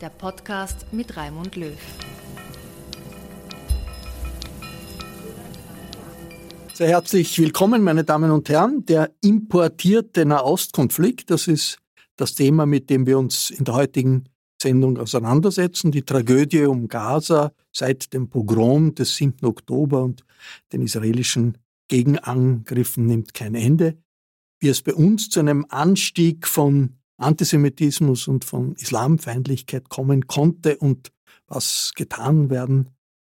der Podcast mit Raimund Löw. Sehr herzlich willkommen, meine Damen und Herren. Der importierte Nahostkonflikt, das ist das Thema, mit dem wir uns in der heutigen Sendung auseinandersetzen. Die Tragödie um Gaza seit dem Pogrom des 7. Oktober und den israelischen Gegenangriffen nimmt kein Ende. Wie es bei uns zu einem Anstieg von Antisemitismus und von Islamfeindlichkeit kommen konnte und was getan werden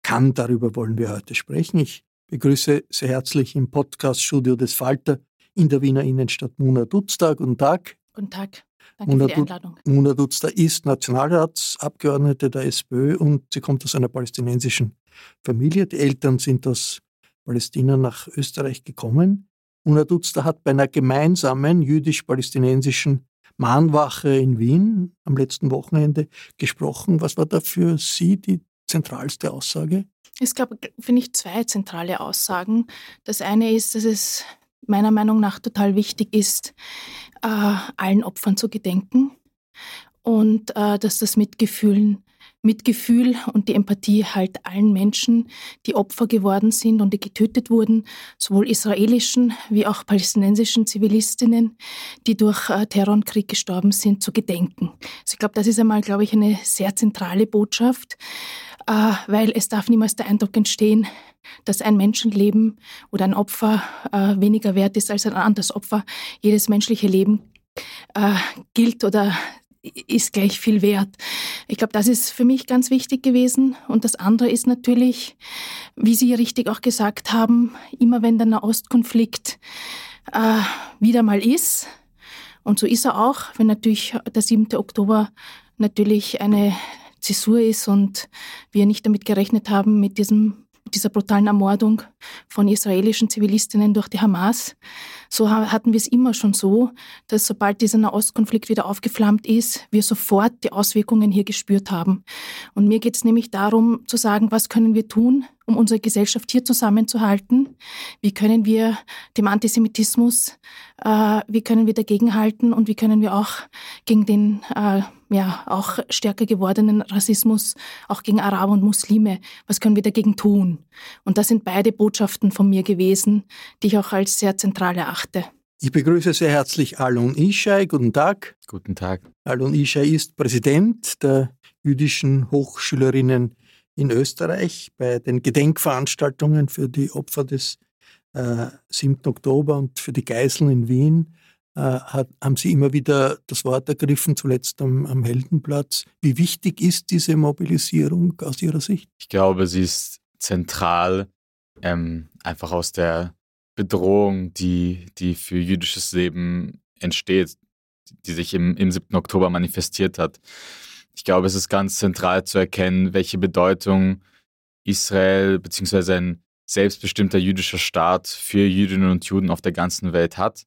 kann, darüber wollen wir heute sprechen. Ich begrüße sehr herzlich im Podcaststudio des Falter in der Wiener Innenstadt Mona Dutztag. Guten Tag. Guten Tag. Danke Mona, für die Einladung. Mona Dutzter ist Nationalratsabgeordnete der SPÖ und sie kommt aus einer palästinensischen Familie. Die Eltern sind aus Palästina nach Österreich gekommen. Mona Dutzter hat bei einer gemeinsamen jüdisch-palästinensischen Mahnwache in Wien am letzten Wochenende gesprochen. Was war da für Sie die zentralste Aussage? Es gab, finde ich, zwei zentrale Aussagen. Das eine ist, dass es meiner Meinung nach total wichtig ist, äh, allen Opfern zu gedenken und äh, dass das Mitgefühlen Mitgefühl und die Empathie halt allen Menschen, die Opfer geworden sind und die getötet wurden, sowohl israelischen wie auch palästinensischen Zivilistinnen, die durch äh, Terror und Krieg gestorben sind, zu gedenken. Also ich glaube, das ist einmal, glaube ich, eine sehr zentrale Botschaft, äh, weil es darf niemals der Eindruck entstehen, dass ein Menschenleben oder ein Opfer äh, weniger wert ist als ein anderes Opfer. Jedes menschliche Leben gilt oder ist gleich viel wert. Ich glaube, das ist für mich ganz wichtig gewesen. Und das andere ist natürlich, wie Sie richtig auch gesagt haben, immer wenn der Nahostkonflikt äh, wieder mal ist, und so ist er auch, wenn natürlich der 7. Oktober natürlich eine Zäsur ist und wir nicht damit gerechnet haben, mit diesem dieser brutalen Ermordung von israelischen Zivilistinnen durch die Hamas. So hatten wir es immer schon so, dass sobald dieser Nahostkonflikt wieder aufgeflammt ist, wir sofort die Auswirkungen hier gespürt haben. Und mir geht es nämlich darum zu sagen, was können wir tun, um unsere Gesellschaft hier zusammenzuhalten? Wie können wir dem Antisemitismus, äh, wie können wir dagegenhalten und wie können wir auch gegen den äh, ja auch stärker gewordenen Rassismus, auch gegen Araber und Muslime, was können wir dagegen tun? Und das sind beide Botschaften von mir gewesen, die ich auch als sehr zentral erachte. Ich begrüße sehr herzlich Alon Ishai. Guten Tag. Guten Tag. Alon Ishai ist Präsident der jüdischen Hochschülerinnen in Österreich bei den Gedenkveranstaltungen für die Opfer des äh, 7. Oktober und für die Geiseln in Wien. Äh, hat, haben Sie immer wieder das Wort ergriffen, zuletzt am, am Heldenplatz. Wie wichtig ist diese Mobilisierung aus Ihrer Sicht? Ich glaube, sie ist zentral ähm, einfach aus der Bedrohung, die, die für jüdisches Leben entsteht, die sich im, im 7. Oktober manifestiert hat. Ich glaube, es ist ganz zentral zu erkennen, welche Bedeutung Israel bzw. ein selbstbestimmter jüdischer Staat für Jüdinnen und Juden auf der ganzen Welt hat.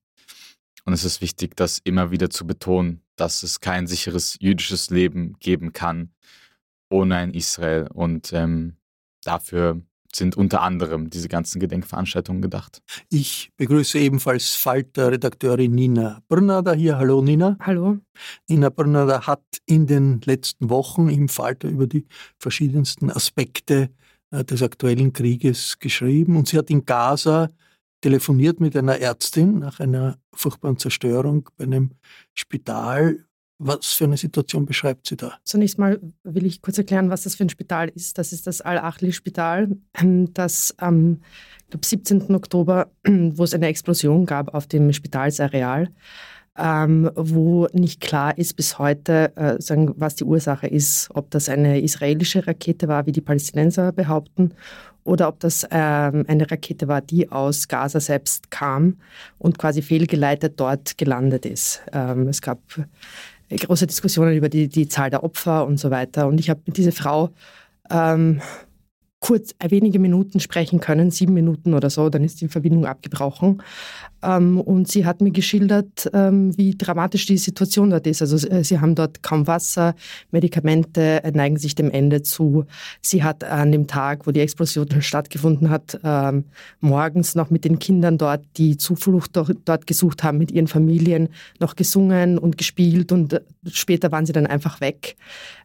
Und es ist wichtig, das immer wieder zu betonen, dass es kein sicheres jüdisches Leben geben kann ohne ein Israel. Und ähm, dafür sind unter anderem diese ganzen Gedenkveranstaltungen gedacht. Ich begrüße ebenfalls Falter-Redakteurin Nina Brunner hier. Hallo Nina. Hallo. Nina Brunner hat in den letzten Wochen im Falter über die verschiedensten Aspekte äh, des aktuellen Krieges geschrieben und sie hat in Gaza telefoniert mit einer Ärztin nach einer furchtbaren Zerstörung bei einem Spital. Was für eine Situation beschreibt sie da? Zunächst mal will ich kurz erklären, was das für ein Spital ist. Das ist das Al-Achli-Spital, das am glaub, 17. Oktober, wo es eine Explosion gab auf dem Spitalsareal, ähm, wo nicht klar ist bis heute, äh, sagen, was die Ursache ist, ob das eine israelische Rakete war, wie die Palästinenser behaupten, oder ob das ähm, eine Rakete war, die aus Gaza selbst kam und quasi fehlgeleitet dort gelandet ist. Ähm, es gab große Diskussionen über die, die Zahl der Opfer und so weiter. Und ich habe mit dieser Frau ähm, kurz wenige Minuten sprechen können, sieben Minuten oder so, dann ist die Verbindung abgebrochen. Ähm, und sie hat mir geschildert, ähm, wie dramatisch die Situation dort ist. Also äh, sie haben dort kaum Wasser, Medikamente neigen sich dem Ende zu. Sie hat an dem Tag, wo die Explosion stattgefunden hat, ähm, morgens noch mit den Kindern dort, die Zuflucht dort gesucht haben, mit ihren Familien noch gesungen und gespielt und äh, später waren sie dann einfach weg.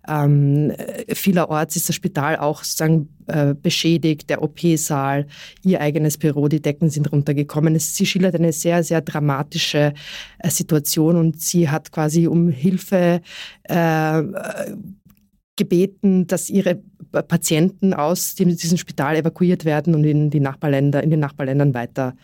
Ähm, vielerorts ist das Spital auch sozusagen äh, beschädigt, der OP-Saal, ihr eigenes Büro, die Decken sind runtergekommen. Sie schildert eine sehr, sehr dramatische äh, Situation und sie hat quasi um Hilfe äh, gebeten, dass ihre Patienten aus diesem Spital evakuiert werden und in, die Nachbarländer, in den Nachbarländern weiter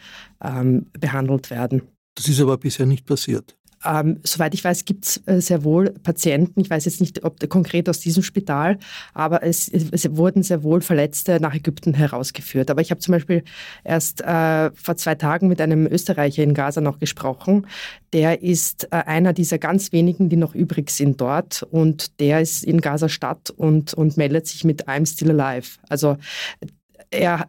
ähm, behandelt werden. Das ist aber bisher nicht passiert. Ähm, soweit ich weiß, gibt es äh, sehr wohl Patienten, ich weiß jetzt nicht, ob konkret aus diesem Spital, aber es, es wurden sehr wohl Verletzte nach Ägypten herausgeführt. Aber ich habe zum Beispiel erst äh, vor zwei Tagen mit einem Österreicher in Gaza noch gesprochen. Der ist äh, einer dieser ganz wenigen, die noch übrig sind dort und der ist in Gaza Stadt und, und meldet sich mit I'm Still Alive. Also er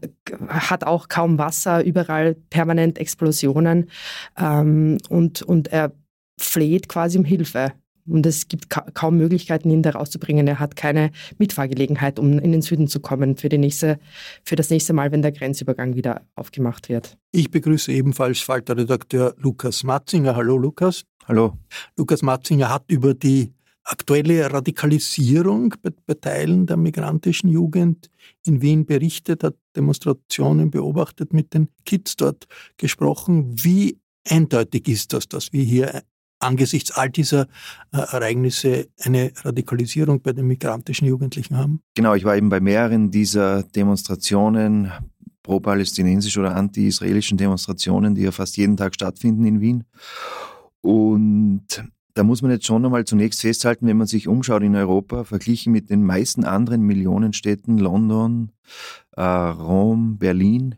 hat auch kaum Wasser, überall permanent Explosionen ähm, und, und er fleht quasi um Hilfe. Und es gibt ka kaum Möglichkeiten, ihn da rauszubringen. Er hat keine Mitfahrgelegenheit, um in den Süden zu kommen für, die nächste, für das nächste Mal, wenn der Grenzübergang wieder aufgemacht wird. Ich begrüße ebenfalls Falter-Redakteur Lukas Matzinger. Hallo Lukas. Hallo. Lukas Matzinger hat über die aktuelle Radikalisierung bei, bei Teilen der migrantischen Jugend in Wien berichtet, hat Demonstrationen beobachtet, mit den Kids dort gesprochen. Wie eindeutig ist das, dass wir hier angesichts all dieser äh, Ereignisse eine Radikalisierung bei den migrantischen Jugendlichen haben? Genau, ich war eben bei mehreren dieser Demonstrationen, pro-palästinensischen oder anti-israelischen Demonstrationen, die ja fast jeden Tag stattfinden in Wien. Und da muss man jetzt schon einmal zunächst festhalten, wenn man sich umschaut in Europa, verglichen mit den meisten anderen Millionenstädten, London, äh, Rom, Berlin,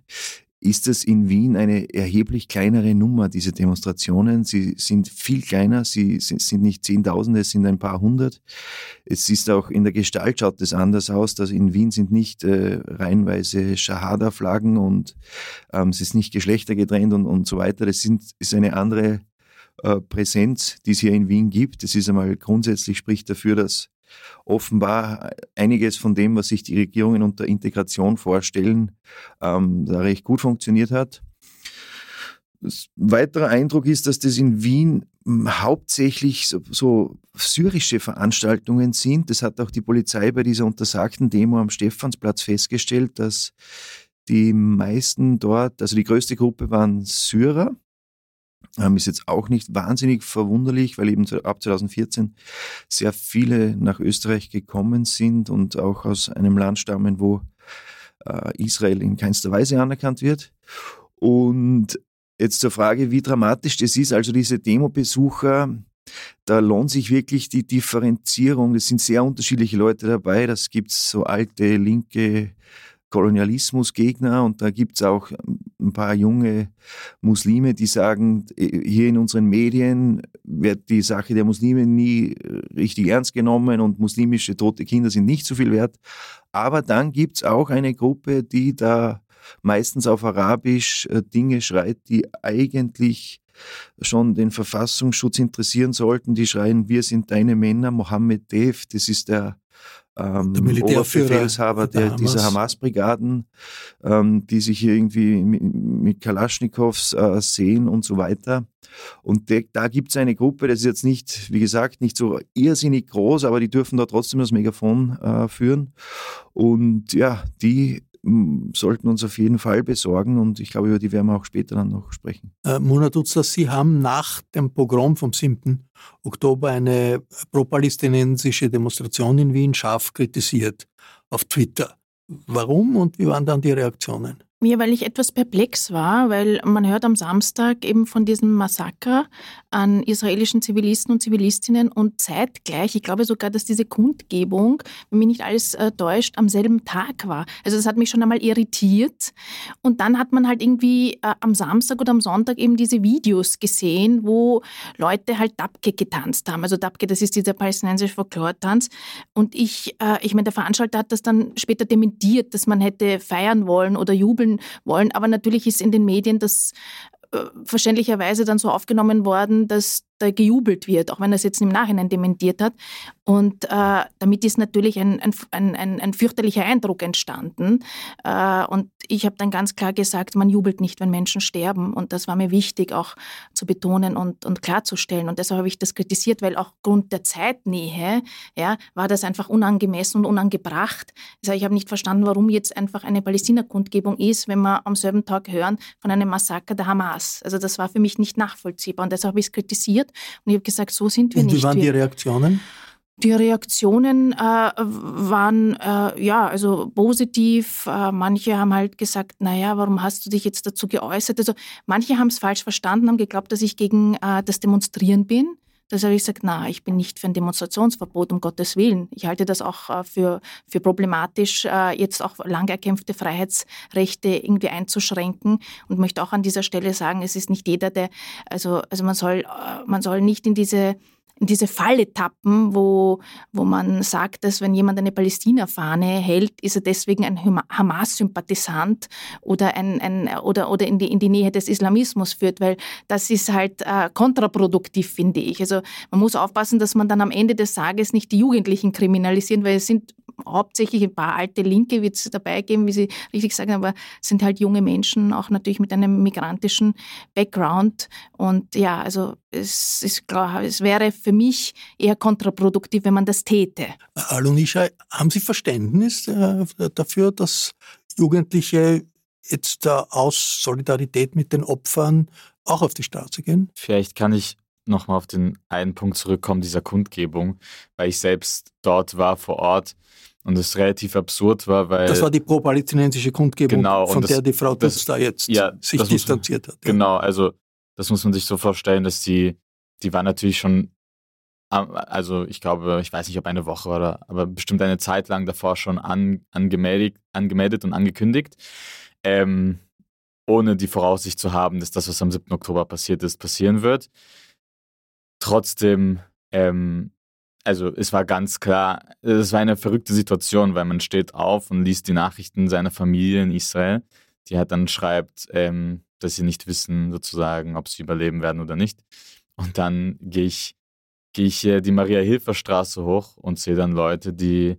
ist es in Wien eine erheblich kleinere Nummer, diese Demonstrationen. Sie sind viel kleiner, sie sind nicht Zehntausende, es sind ein paar hundert. Es ist auch in der Gestalt schaut es anders aus, dass in Wien sind nicht äh, reihenweise Shahada-Flaggen und ähm, es ist nicht geschlechtergetrennt und, und so weiter. Es sind, ist eine andere äh, Präsenz, die es hier in Wien gibt. Es ist einmal grundsätzlich spricht dafür, dass offenbar einiges von dem, was sich die Regierungen unter Integration vorstellen, ähm, da recht gut funktioniert hat. Das weiterer Eindruck ist, dass das in Wien hm, hauptsächlich so, so, syrische Veranstaltungen sind. Das hat auch die Polizei bei dieser untersagten Demo am Stephansplatz festgestellt, dass die meisten dort, also die größte Gruppe waren Syrer ist jetzt auch nicht wahnsinnig verwunderlich, weil eben ab 2014 sehr viele nach Österreich gekommen sind und auch aus einem Land stammen, wo äh, Israel in keinster Weise anerkannt wird. Und jetzt zur Frage, wie dramatisch das ist. Also diese Demo-Besucher, da lohnt sich wirklich die Differenzierung. Es sind sehr unterschiedliche Leute dabei. Das gibt so alte linke Kolonialismusgegner und da gibt es auch ein paar junge Muslime, die sagen, hier in unseren Medien wird die Sache der Muslime nie richtig ernst genommen und muslimische tote Kinder sind nicht so viel wert. Aber dann gibt es auch eine Gruppe, die da meistens auf Arabisch äh, Dinge schreit, die eigentlich schon den Verfassungsschutz interessieren sollten. Die schreien, wir sind deine Männer, Mohammed Dev, das ist der ähm, der Militärführer der, Hamas. dieser Hamas-Brigaden, ähm, die sich hier irgendwie mit, mit Kalaschnikows äh, sehen und so weiter. Und de, da gibt es eine Gruppe, das ist jetzt nicht, wie gesagt, nicht so irrsinnig groß, aber die dürfen da trotzdem das Megafon äh, führen. Und ja, die sollten uns auf jeden Fall besorgen und ich glaube, über die werden wir auch später dann noch sprechen. Äh, Mona Dutzler, Sie haben nach dem Pogrom vom 7. Oktober eine pro-palästinensische Demonstration in Wien scharf kritisiert auf Twitter. Warum und wie waren dann die Reaktionen? Ja, weil ich etwas perplex war, weil man hört am Samstag eben von diesem Massaker an israelischen Zivilisten und Zivilistinnen und zeitgleich, ich glaube sogar, dass diese Kundgebung, wenn mich nicht alles äh, täuscht, am selben Tag war. Also das hat mich schon einmal irritiert. Und dann hat man halt irgendwie äh, am Samstag oder am Sonntag eben diese Videos gesehen, wo Leute halt Dabke getanzt haben. Also Dabke, das ist dieser palästinensische Folklore-Tanz. Und ich, äh, ich meine, der Veranstalter hat das dann später dementiert, dass man hätte feiern wollen oder jubeln wollen. Aber natürlich ist in den Medien das äh, verständlicherweise dann so aufgenommen worden, dass da gejubelt wird, auch wenn er es jetzt im Nachhinein dementiert hat. Und äh, damit ist natürlich ein, ein, ein, ein fürchterlicher Eindruck entstanden. Äh, und ich habe dann ganz klar gesagt, man jubelt nicht, wenn Menschen sterben. Und das war mir wichtig auch zu betonen und, und klarzustellen. Und deshalb habe ich das kritisiert, weil auch aufgrund der Zeitnähe ja, war das einfach unangemessen und unangebracht. Also ich habe nicht verstanden, warum jetzt einfach eine Palästina-Kundgebung ist, wenn wir am selben Tag hören von einem Massaker der Hamas. Also das war für mich nicht nachvollziehbar. Und deshalb habe ich es kritisiert kritisiert. Und ich habe gesagt, so sind wir und nicht. Wie waren die Reaktionen? Die Reaktionen äh, waren äh, ja also positiv. Äh, manche haben halt gesagt, naja, warum hast du dich jetzt dazu geäußert? Also manche haben es falsch verstanden, haben geglaubt, dass ich gegen äh, das Demonstrieren bin. Das habe ich gesagt, na, ich bin nicht für ein Demonstrationsverbot, um Gottes Willen. Ich halte das auch äh, für, für problematisch, äh, jetzt auch lang erkämpfte Freiheitsrechte irgendwie einzuschränken und möchte auch an dieser Stelle sagen, es ist nicht jeder, der, also, also man soll, äh, man soll nicht in diese in diese Falle tappen, wo, wo man sagt, dass wenn jemand eine Palästina-Fahne hält, ist er deswegen ein Hamas-Sympathisant oder, ein, ein, oder, oder in, die, in die Nähe des Islamismus führt, weil das ist halt äh, kontraproduktiv, finde ich. Also man muss aufpassen, dass man dann am Ende des Tages nicht die Jugendlichen kriminalisieren, weil es sind hauptsächlich ein paar alte Linke wird es dabei geben, wie Sie richtig sagen, aber es sind halt junge Menschen, auch natürlich mit einem migrantischen Background. Und ja, also es, ist klar, es wäre für mich eher kontraproduktiv, wenn man das täte. Alunisha, haben Sie Verständnis äh, dafür, dass Jugendliche jetzt aus Solidarität mit den Opfern auch auf die Straße gehen? Vielleicht kann ich nochmal auf den einen Punkt zurückkommen, dieser Kundgebung, weil ich selbst dort war vor Ort und es relativ absurd war, weil. Das war die pro-palästinensische Kundgebung, genau, von das, der die Frau das, da jetzt ja, sich distanziert man, hat. Ja. Genau, also das muss man sich so vorstellen, dass die, die war natürlich schon, also ich glaube, ich weiß nicht, ob eine Woche oder, aber bestimmt eine Zeit lang davor schon an, angemeldet, angemeldet und angekündigt. Ähm, ohne die Voraussicht zu haben, dass das, was am 7. Oktober passiert ist, passieren wird. Trotzdem, ähm, also es war ganz klar, es war eine verrückte Situation, weil man steht auf und liest die Nachrichten seiner Familie in Israel, die halt dann schreibt, ähm, dass sie nicht wissen, sozusagen, ob sie überleben werden oder nicht. Und dann gehe ich, gehe ich die Maria-Hilfer-Straße hoch und sehe dann Leute, die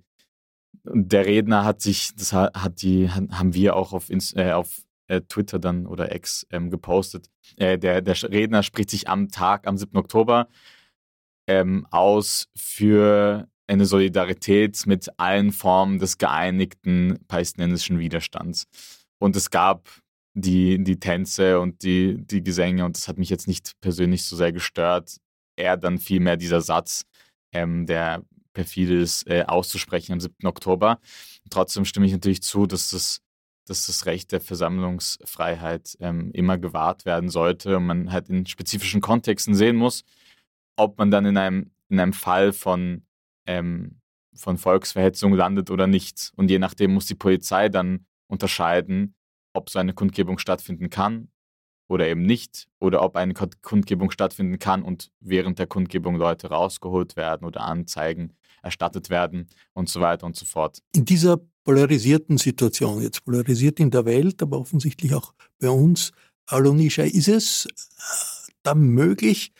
der Redner hat sich, das hat die, haben wir auch auf, äh, auf äh, Twitter dann oder X ähm, gepostet. Äh, der, der Redner spricht sich am Tag, am 7. Oktober, ähm, aus für eine Solidarität mit allen Formen des geeinigten palästinensischen Widerstands. Und es gab die, die Tänze und die, die Gesänge und das hat mich jetzt nicht persönlich so sehr gestört. Eher dann vielmehr dieser Satz, ähm, der perfide ist, äh, auszusprechen am 7. Oktober. Trotzdem stimme ich natürlich zu, dass das dass das Recht der Versammlungsfreiheit ähm, immer gewahrt werden sollte und man halt in spezifischen Kontexten sehen muss, ob man dann in einem, in einem Fall von, ähm, von Volksverhetzung landet oder nicht. Und je nachdem muss die Polizei dann unterscheiden, ob so eine Kundgebung stattfinden kann oder eben nicht, oder ob eine Kundgebung stattfinden kann und während der Kundgebung Leute rausgeholt werden oder Anzeigen erstattet werden und so weiter und so fort. In dieser polarisierten Situation, jetzt polarisiert in der Welt, aber offensichtlich auch bei uns, Alonisha, ist es äh, da möglich,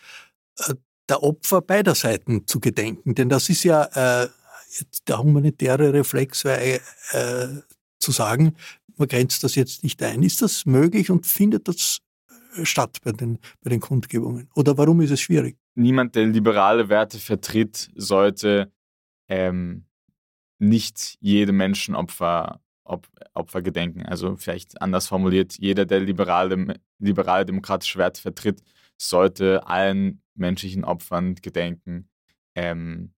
äh, der Opfer beider Seiten zu gedenken? Denn das ist ja äh, der humanitäre Reflex, weil, äh, zu sagen, man grenzt das jetzt nicht ein. Ist das möglich und findet das äh, statt bei den, bei den Kundgebungen? Oder warum ist es schwierig? Niemand, der liberale Werte vertritt, sollte ähm, nicht jedem Menschenopfer Op Opfer gedenken. Also vielleicht anders formuliert, jeder, der liberale, liberale demokratische Werte vertritt, sollte allen menschlichen Opfern gedenken, ähm,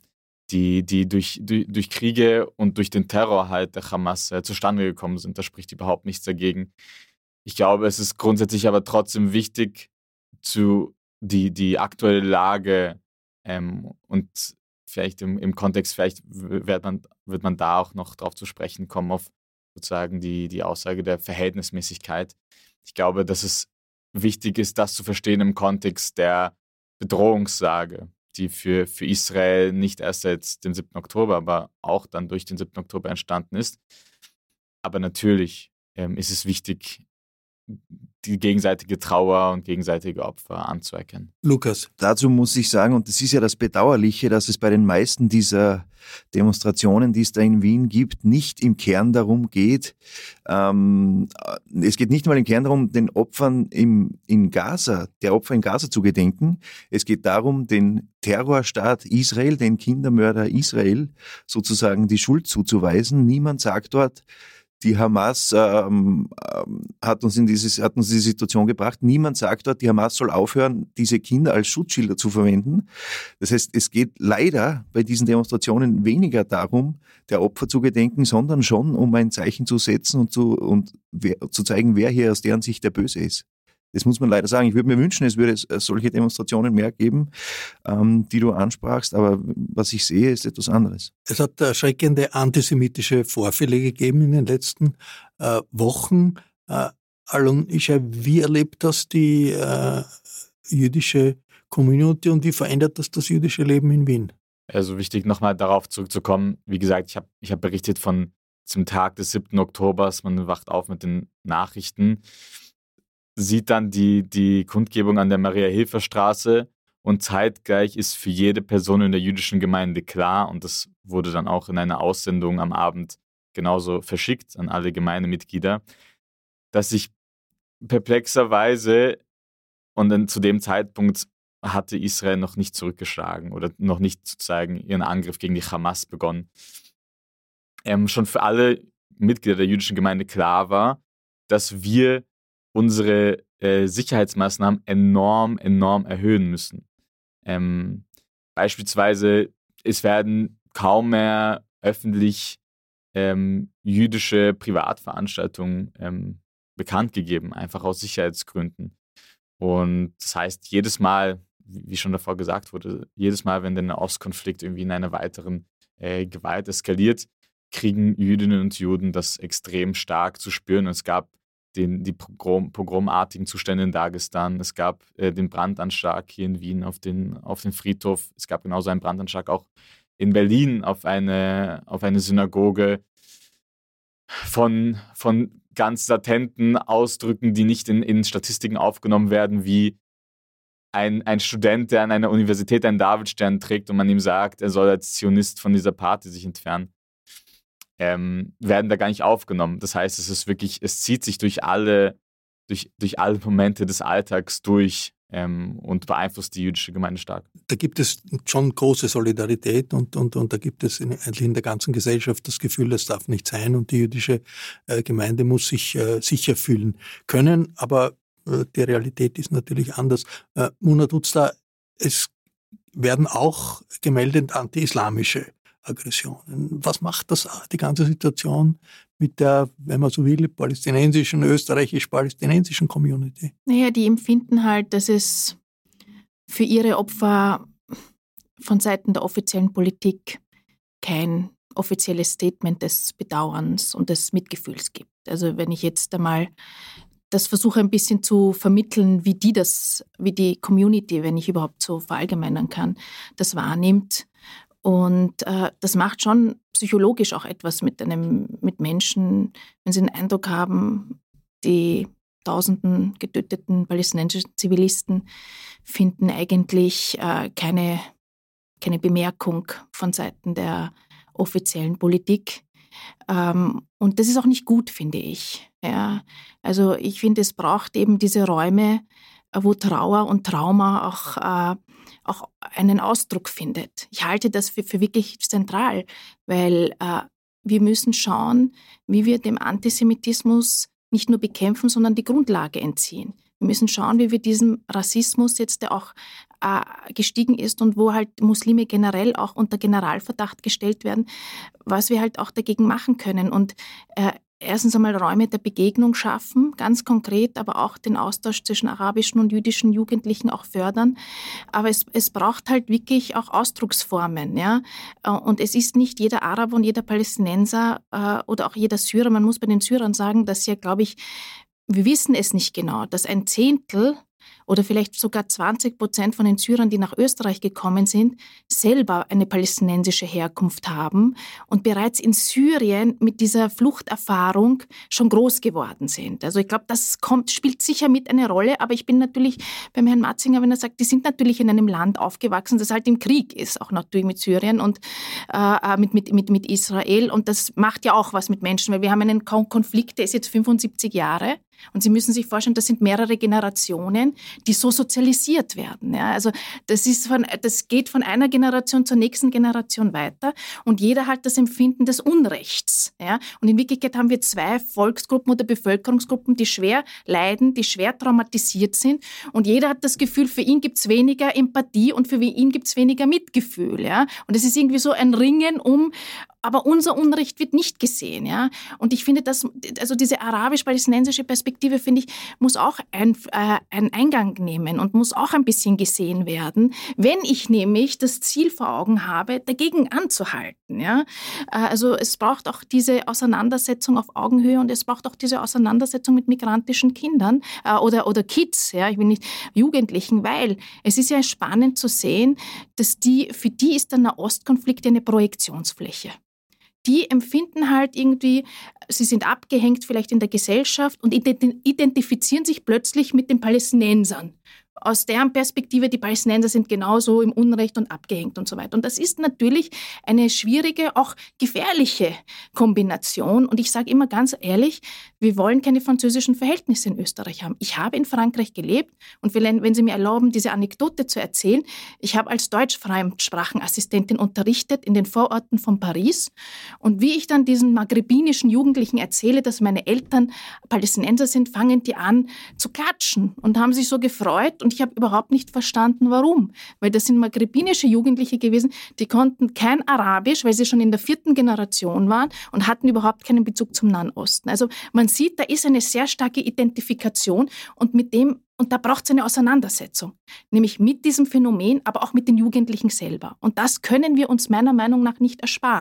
die, die durch, durch, durch, Kriege und durch den Terror halt der Hamas äh, zustande gekommen sind. Da spricht überhaupt nichts dagegen. Ich glaube, es ist grundsätzlich aber trotzdem wichtig, zu die, die aktuelle Lage ähm, und vielleicht im, im Kontext, vielleicht wird man, wird man da auch noch drauf zu sprechen kommen, auf sozusagen die, die Aussage der Verhältnismäßigkeit. Ich glaube, dass es wichtig ist, das zu verstehen im Kontext der Bedrohungssage, die für, für Israel nicht erst seit dem 7. Oktober, aber auch dann durch den 7. Oktober entstanden ist. Aber natürlich ähm, ist es wichtig, die gegenseitige Trauer und gegenseitige Opfer anzuerkennen. Lukas. Dazu muss ich sagen, und das ist ja das Bedauerliche, dass es bei den meisten dieser Demonstrationen, die es da in Wien gibt, nicht im Kern darum geht, ähm, es geht nicht mal im Kern darum, den Opfern im, in Gaza, der Opfer in Gaza zu gedenken. Es geht darum, den Terrorstaat Israel, den Kindermörder Israel sozusagen die Schuld zuzuweisen. Niemand sagt dort, die Hamas ähm, ähm, hat, uns in dieses, hat uns in die Situation gebracht. Niemand sagt dort, die Hamas soll aufhören, diese Kinder als Schutzschilder zu verwenden. Das heißt, es geht leider bei diesen Demonstrationen weniger darum, der Opfer zu gedenken, sondern schon um ein Zeichen zu setzen und zu, und wer, zu zeigen, wer hier aus deren Sicht der Böse ist. Das muss man leider sagen. Ich würde mir wünschen, es würde äh, solche Demonstrationen mehr geben, ähm, die du ansprachst, aber was ich sehe, ist etwas anderes. Es hat erschreckende antisemitische Vorfälle gegeben in den letzten äh, Wochen. Äh, Alon Isha, wie erlebt das die äh, jüdische Community und wie verändert das das jüdische Leben in Wien? Also wichtig, nochmal darauf zurückzukommen. Wie gesagt, ich habe ich hab berichtet von zum Tag des 7. Oktobers. Man wacht auf mit den Nachrichten sieht dann die, die Kundgebung an der Maria-Hilfer-Straße und zeitgleich ist für jede Person in der jüdischen Gemeinde klar, und das wurde dann auch in einer Aussendung am Abend genauso verschickt an alle Gemeindemitglieder, dass sich perplexerweise und dann zu dem Zeitpunkt hatte Israel noch nicht zurückgeschlagen oder noch nicht sozusagen ihren Angriff gegen die Hamas begonnen. Ähm, schon für alle Mitglieder der jüdischen Gemeinde klar war, dass wir unsere äh, Sicherheitsmaßnahmen enorm, enorm erhöhen müssen. Ähm, beispielsweise, es werden kaum mehr öffentlich ähm, jüdische Privatveranstaltungen ähm, bekannt gegeben, einfach aus Sicherheitsgründen. Und das heißt, jedes Mal, wie schon davor gesagt wurde, jedes Mal, wenn der Ostkonflikt irgendwie in einer weiteren äh, Gewalt eskaliert, kriegen Jüdinnen und Juden das extrem stark zu spüren. Und es gab den, die Pogrom, pogromartigen Zustände in Dagestan. Es gab äh, den Brandanschlag hier in Wien auf den, auf den Friedhof. Es gab genauso einen Brandanschlag auch in Berlin auf eine, auf eine Synagoge von, von ganz latenten Ausdrücken, die nicht in, in Statistiken aufgenommen werden, wie ein, ein Student, der an einer Universität einen Davidstern trägt und man ihm sagt, er soll als Zionist von dieser Party sich entfernen ähm, werden da gar nicht aufgenommen. Das heißt, es ist wirklich, es zieht sich durch alle, durch, durch alle Momente des Alltags durch ähm, und beeinflusst die jüdische Gemeinde stark. Da gibt es schon große Solidarität und, und, und da gibt es in, eigentlich in der ganzen Gesellschaft das Gefühl, das darf nicht sein und die jüdische äh, Gemeinde muss sich äh, sicher fühlen können. Aber äh, die Realität ist natürlich anders. Äh, Muna Dutzda, es werden auch gemeldet anti-islamische Aggressionen. Was macht das die ganze Situation mit der, wenn man so will, palästinensischen, österreichisch-palästinensischen Community? Naja, die empfinden halt, dass es für ihre Opfer von Seiten der offiziellen Politik kein offizielles Statement des Bedauerns und des Mitgefühls gibt. Also wenn ich jetzt einmal das versuche ein bisschen zu vermitteln, wie die das, wie die Community, wenn ich überhaupt so verallgemeinern kann, das wahrnimmt. Und äh, das macht schon psychologisch auch etwas mit einem, mit Menschen, wenn sie den Eindruck haben, die tausenden getöteten palästinensischen Zivilisten finden eigentlich äh, keine, keine Bemerkung von Seiten der offiziellen Politik. Ähm, und das ist auch nicht gut, finde ich. Ja, also ich finde, es braucht eben diese Räume, äh, wo Trauer und Trauma auch, äh, auch einen Ausdruck findet. Ich halte das für, für wirklich zentral, weil äh, wir müssen schauen, wie wir dem Antisemitismus nicht nur bekämpfen, sondern die Grundlage entziehen. Wir müssen schauen, wie wir diesem Rassismus jetzt, der auch äh, gestiegen ist und wo halt Muslime generell auch unter Generalverdacht gestellt werden, was wir halt auch dagegen machen können. Und äh, erstens einmal Räume der Begegnung schaffen, ganz konkret, aber auch den Austausch zwischen arabischen und jüdischen Jugendlichen auch fördern. Aber es, es braucht halt wirklich auch Ausdrucksformen. Ja? Äh, und es ist nicht jeder Araber und jeder Palästinenser äh, oder auch jeder Syrer. Man muss bei den Syrern sagen, dass ja, glaube ich, wir wissen es nicht genau, dass ein Zehntel oder vielleicht sogar 20 Prozent von den Syrern, die nach Österreich gekommen sind, selber eine palästinensische Herkunft haben und bereits in Syrien mit dieser Fluchterfahrung schon groß geworden sind. Also ich glaube, das kommt, spielt sicher mit eine Rolle, aber ich bin natürlich beim Herrn Matzinger, wenn er sagt, die sind natürlich in einem Land aufgewachsen, das halt im Krieg ist, auch natürlich mit Syrien und äh, mit, mit, mit, mit Israel und das macht ja auch was mit Menschen, weil wir haben einen Konflikt, der ist jetzt 75 Jahre und Sie müssen sich vorstellen, das sind mehrere Generationen, die so sozialisiert werden. Ja, also das, ist von, das geht von einer Generation zur nächsten Generation weiter und jeder hat das Empfinden des Unrechts. Ja, und in Wirklichkeit haben wir zwei Volksgruppen oder Bevölkerungsgruppen, die schwer leiden, die schwer traumatisiert sind und jeder hat das Gefühl, für ihn gibt es weniger Empathie und für ihn gibt es weniger Mitgefühl. Ja, und es ist irgendwie so ein Ringen um aber unser Unrecht wird nicht gesehen. Ja? Und ich finde, dass, also diese arabisch-palästinensische Perspektive, finde ich, muss auch ein, äh, einen Eingang nehmen und muss auch ein bisschen gesehen werden, wenn ich nämlich das Ziel vor Augen habe, dagegen anzuhalten. Ja? Äh, also es braucht auch diese Auseinandersetzung auf Augenhöhe und es braucht auch diese Auseinandersetzung mit migrantischen Kindern äh, oder, oder Kids, ja? ich will nicht Jugendlichen, weil es ist ja spannend zu sehen, dass die, für die ist der Nahostkonflikt eine Projektionsfläche die empfinden halt irgendwie, sie sind abgehängt vielleicht in der Gesellschaft und identifizieren sich plötzlich mit den Palästinensern aus deren Perspektive, die Palästinenser sind genauso im Unrecht und abgehängt und so weiter. Und das ist natürlich eine schwierige, auch gefährliche Kombination. Und ich sage immer ganz ehrlich, wir wollen keine französischen Verhältnisse in Österreich haben. Ich habe in Frankreich gelebt und wenn Sie mir erlauben, diese Anekdote zu erzählen, ich habe als Deutsch-Fremdsprachenassistentin unterrichtet in den Vororten von Paris. Und wie ich dann diesen maghrebinischen Jugendlichen erzähle, dass meine Eltern Palästinenser sind, fangen die an zu klatschen und haben sich so gefreut und ich habe überhaupt nicht verstanden, warum. Weil das sind maghrebinische Jugendliche gewesen, die konnten kein Arabisch, weil sie schon in der vierten Generation waren und hatten überhaupt keinen Bezug zum Nahen Osten. Also man sieht, da ist eine sehr starke Identifikation und mit dem und da braucht es eine Auseinandersetzung, nämlich mit diesem Phänomen, aber auch mit den Jugendlichen selber. Und das können wir uns meiner Meinung nach nicht ersparen.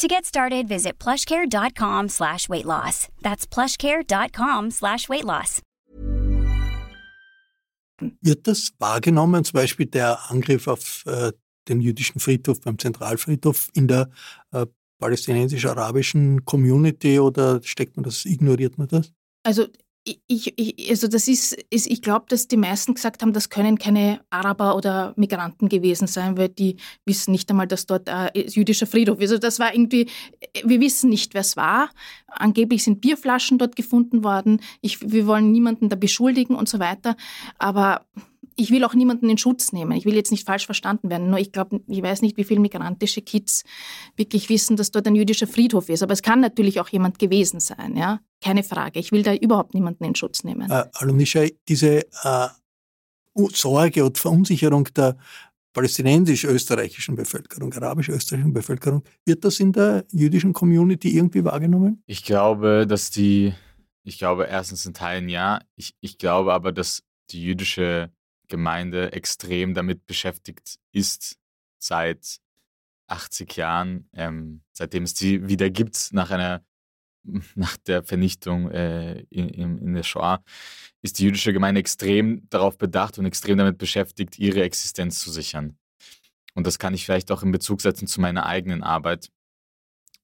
To get started, visit plushcare.com slash weight loss. That's plushcare.com slash weight loss. Wird das wahrgenommen, zum Beispiel der Angriff auf äh, den jüdischen Friedhof beim Zentralfriedhof in der äh, palästinensisch-arabischen Community oder steckt man das, ignoriert man das? Also ich, ich, also das ist, ist ich glaube, dass die meisten gesagt haben, das können keine Araber oder Migranten gewesen sein, weil die wissen nicht einmal, dass dort ein jüdischer Friedhof ist. Also das war irgendwie, wir wissen nicht, wer es war. Angeblich sind Bierflaschen dort gefunden worden. Ich, wir wollen niemanden da beschuldigen und so weiter. Aber ich will auch niemanden in Schutz nehmen. Ich will jetzt nicht falsch verstanden werden. Nur ich glaube, ich weiß nicht, wie viele migrantische Kids wirklich wissen, dass dort ein jüdischer Friedhof ist. Aber es kann natürlich auch jemand gewesen sein, ja. Keine Frage. Ich will da überhaupt niemanden in Schutz nehmen. Äh, Alunisha, diese äh, Sorge und Verunsicherung der palästinensisch-österreichischen Bevölkerung, arabisch-österreichischen Bevölkerung, wird das in der jüdischen Community irgendwie wahrgenommen? Ich glaube, dass die, ich glaube erstens in Teilen ja, ich, ich glaube aber, dass die jüdische Gemeinde extrem damit beschäftigt ist seit 80 Jahren, ähm, seitdem es die wieder gibt nach einer nach der Vernichtung äh, in, in, der Shoah, ist die jüdische Gemeinde extrem darauf bedacht und extrem damit beschäftigt, ihre Existenz zu sichern. Und das kann ich vielleicht auch in Bezug setzen zu meiner eigenen Arbeit.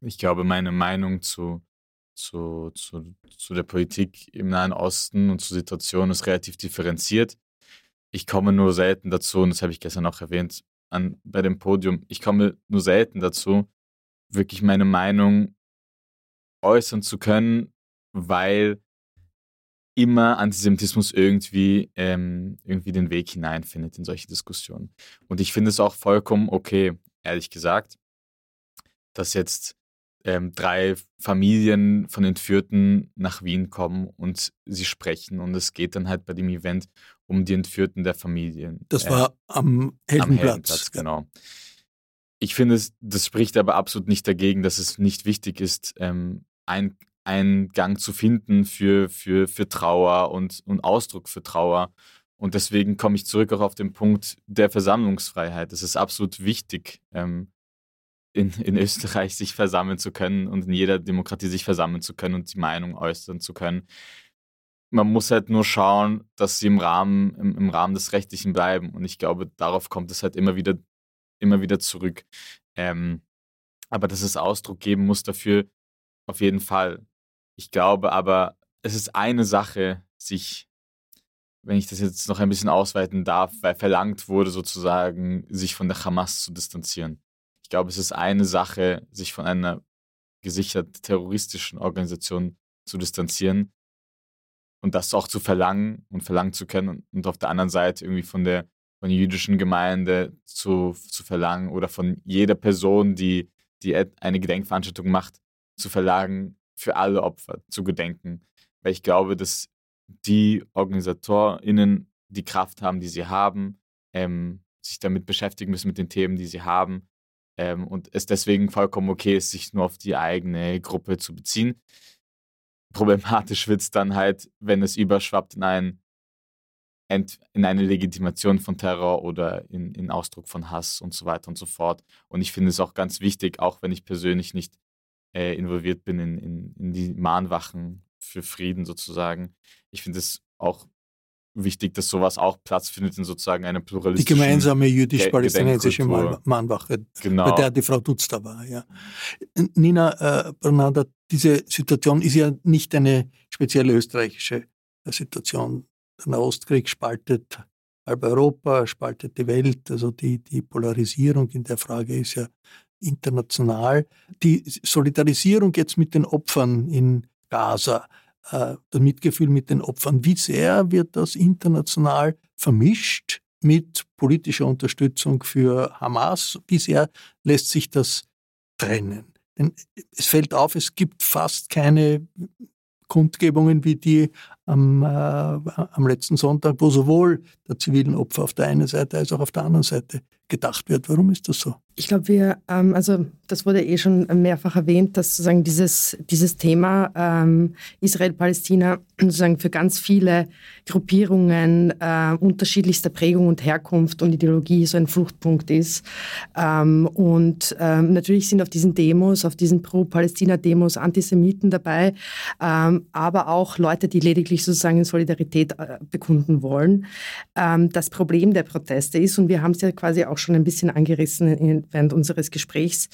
Ich glaube, meine Meinung zu, zu, zu, zu der Politik im Nahen Osten und zur Situation ist relativ differenziert. Ich komme nur selten dazu, und das habe ich gestern auch erwähnt an, bei dem Podium, ich komme nur selten dazu, wirklich meine Meinung äußern zu können, weil immer Antisemitismus irgendwie, ähm, irgendwie den Weg hineinfindet in solche Diskussionen. Und ich finde es auch vollkommen okay, ehrlich gesagt, dass jetzt ähm, drei Familien von Entführten nach Wien kommen und sie sprechen. Und es geht dann halt bei dem Event um die Entführten der Familien. Das äh, war am Heldenplatz. Am Heldenplatz, genau. Ich finde, das spricht aber absolut nicht dagegen, dass es nicht wichtig ist, ähm, ein, einen Gang zu finden für, für, für Trauer und, und Ausdruck für Trauer. Und deswegen komme ich zurück auch auf den Punkt der Versammlungsfreiheit. Es ist absolut wichtig, ähm, in, in Österreich sich versammeln zu können und in jeder Demokratie sich versammeln zu können und die Meinung äußern zu können. Man muss halt nur schauen, dass sie im Rahmen, im, im Rahmen des Rechtlichen bleiben. Und ich glaube, darauf kommt es halt immer wieder, immer wieder zurück. Ähm, aber dass es Ausdruck geben muss dafür, auf jeden Fall. Ich glaube aber, es ist eine Sache, sich, wenn ich das jetzt noch ein bisschen ausweiten darf, weil verlangt wurde, sozusagen, sich von der Hamas zu distanzieren. Ich glaube, es ist eine Sache, sich von einer gesichert terroristischen Organisation zu distanzieren und das auch zu verlangen und verlangen zu können und auf der anderen Seite irgendwie von der, von der jüdischen Gemeinde zu, zu verlangen oder von jeder Person, die, die eine Gedenkveranstaltung macht, zu verlagen, für alle Opfer zu gedenken. Weil ich glaube, dass die OrganisatorInnen die Kraft haben, die sie haben, ähm, sich damit beschäftigen müssen mit den Themen, die sie haben. Ähm, und es deswegen vollkommen okay ist, sich nur auf die eigene Gruppe zu beziehen. Problematisch wird es dann halt, wenn es überschwappt in, ein, in eine Legitimation von Terror oder in, in Ausdruck von Hass und so weiter und so fort. Und ich finde es auch ganz wichtig, auch wenn ich persönlich nicht äh, involviert bin in, in, in die Mahnwachen für Frieden sozusagen. Ich finde es auch wichtig, dass sowas auch Platz findet in sozusagen einer pluralistischen Die gemeinsame jüdisch-palästinensische Mahnwache, genau. bei der die Frau Dutz da war. Ja. Nina äh, Bernarda, diese Situation ist ja nicht eine spezielle österreichische äh, Situation. Der Nahostkrieg spaltet halb Europa, spaltet die Welt. Also die, die Polarisierung in der Frage ist ja international. Die Solidarisierung jetzt mit den Opfern in Gaza, äh, das Mitgefühl mit den Opfern, wie sehr wird das international vermischt mit politischer Unterstützung für Hamas? Wie sehr lässt sich das trennen? Denn es fällt auf, es gibt fast keine Kundgebungen wie die am, äh, am letzten Sonntag, wo sowohl der zivilen Opfer auf der einen Seite als auch auf der anderen Seite gedacht wird. Warum ist das so? Ich glaube, wir, ähm, also das wurde eh schon mehrfach erwähnt, dass sozusagen dieses, dieses Thema ähm, Israel-Palästina sozusagen für ganz viele Gruppierungen äh, unterschiedlichster Prägung und Herkunft und Ideologie so ein Fluchtpunkt ist. Ähm, und ähm, natürlich sind auf diesen Demos, auf diesen Pro-Palästina-Demos Antisemiten dabei, ähm, aber auch Leute, die lediglich sozusagen Solidarität äh, bekunden wollen. Ähm, das Problem der Proteste ist, und wir haben es ja quasi auch schon ein bisschen angerissen in, während unseres Gesprächs,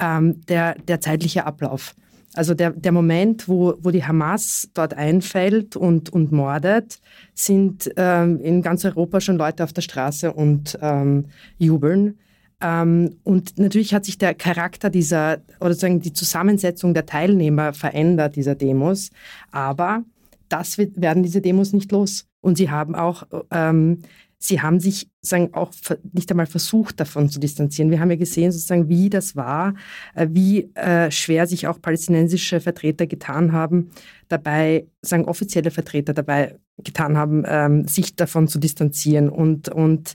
ähm, der, der zeitliche Ablauf. Also der, der Moment, wo, wo die Hamas dort einfällt und, und mordet, sind ähm, in ganz Europa schon Leute auf der Straße und ähm, jubeln. Ähm, und natürlich hat sich der Charakter dieser, oder sozusagen die Zusammensetzung der Teilnehmer verändert, dieser Demos. Aber das wird, werden diese Demos nicht los. Und sie haben auch ähm, sie haben sich sagen, auch nicht einmal versucht, davon zu distanzieren. Wir haben ja gesehen, sozusagen, wie das war, äh, wie äh, schwer sich auch palästinensische Vertreter getan haben, dabei, sagen offizielle Vertreter dabei getan haben, ähm, sich davon zu distanzieren. Und, und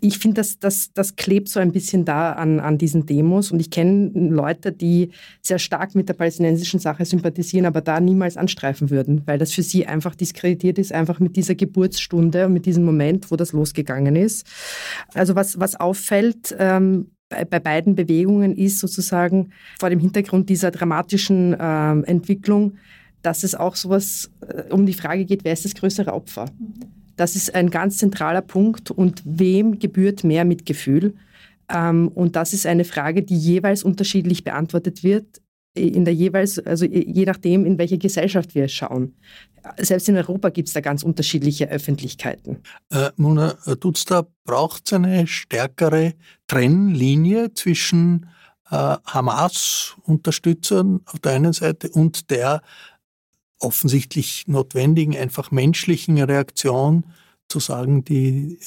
ich finde, das, das, das klebt so ein bisschen da an, an diesen Demos. Und ich kenne Leute, die sehr stark mit der palästinensischen Sache sympathisieren, aber da niemals anstreifen würden, weil das für sie einfach diskreditiert ist, einfach mit dieser Geburtsstunde und mit diesem Moment, wo das losgegangen ist. Also was, was auffällt, ähm, bei, bei beiden Bewegungen ist sozusagen vor dem Hintergrund dieser dramatischen ähm, Entwicklung, dass es auch sowas äh, um die Frage geht, wer ist das größere Opfer? Das ist ein ganz zentraler Punkt und wem gebührt mehr Mitgefühl? Ähm, und das ist eine Frage, die jeweils unterschiedlich beantwortet wird, in der jeweils, also je nachdem, in welche Gesellschaft wir schauen. Selbst in Europa gibt es da ganz unterschiedliche Öffentlichkeiten. Äh, Mona Dutzda, braucht es eine stärkere Trennlinie zwischen äh, Hamas-Unterstützern auf der einen Seite und der offensichtlich notwendigen, einfach menschlichen Reaktion zu sagen, die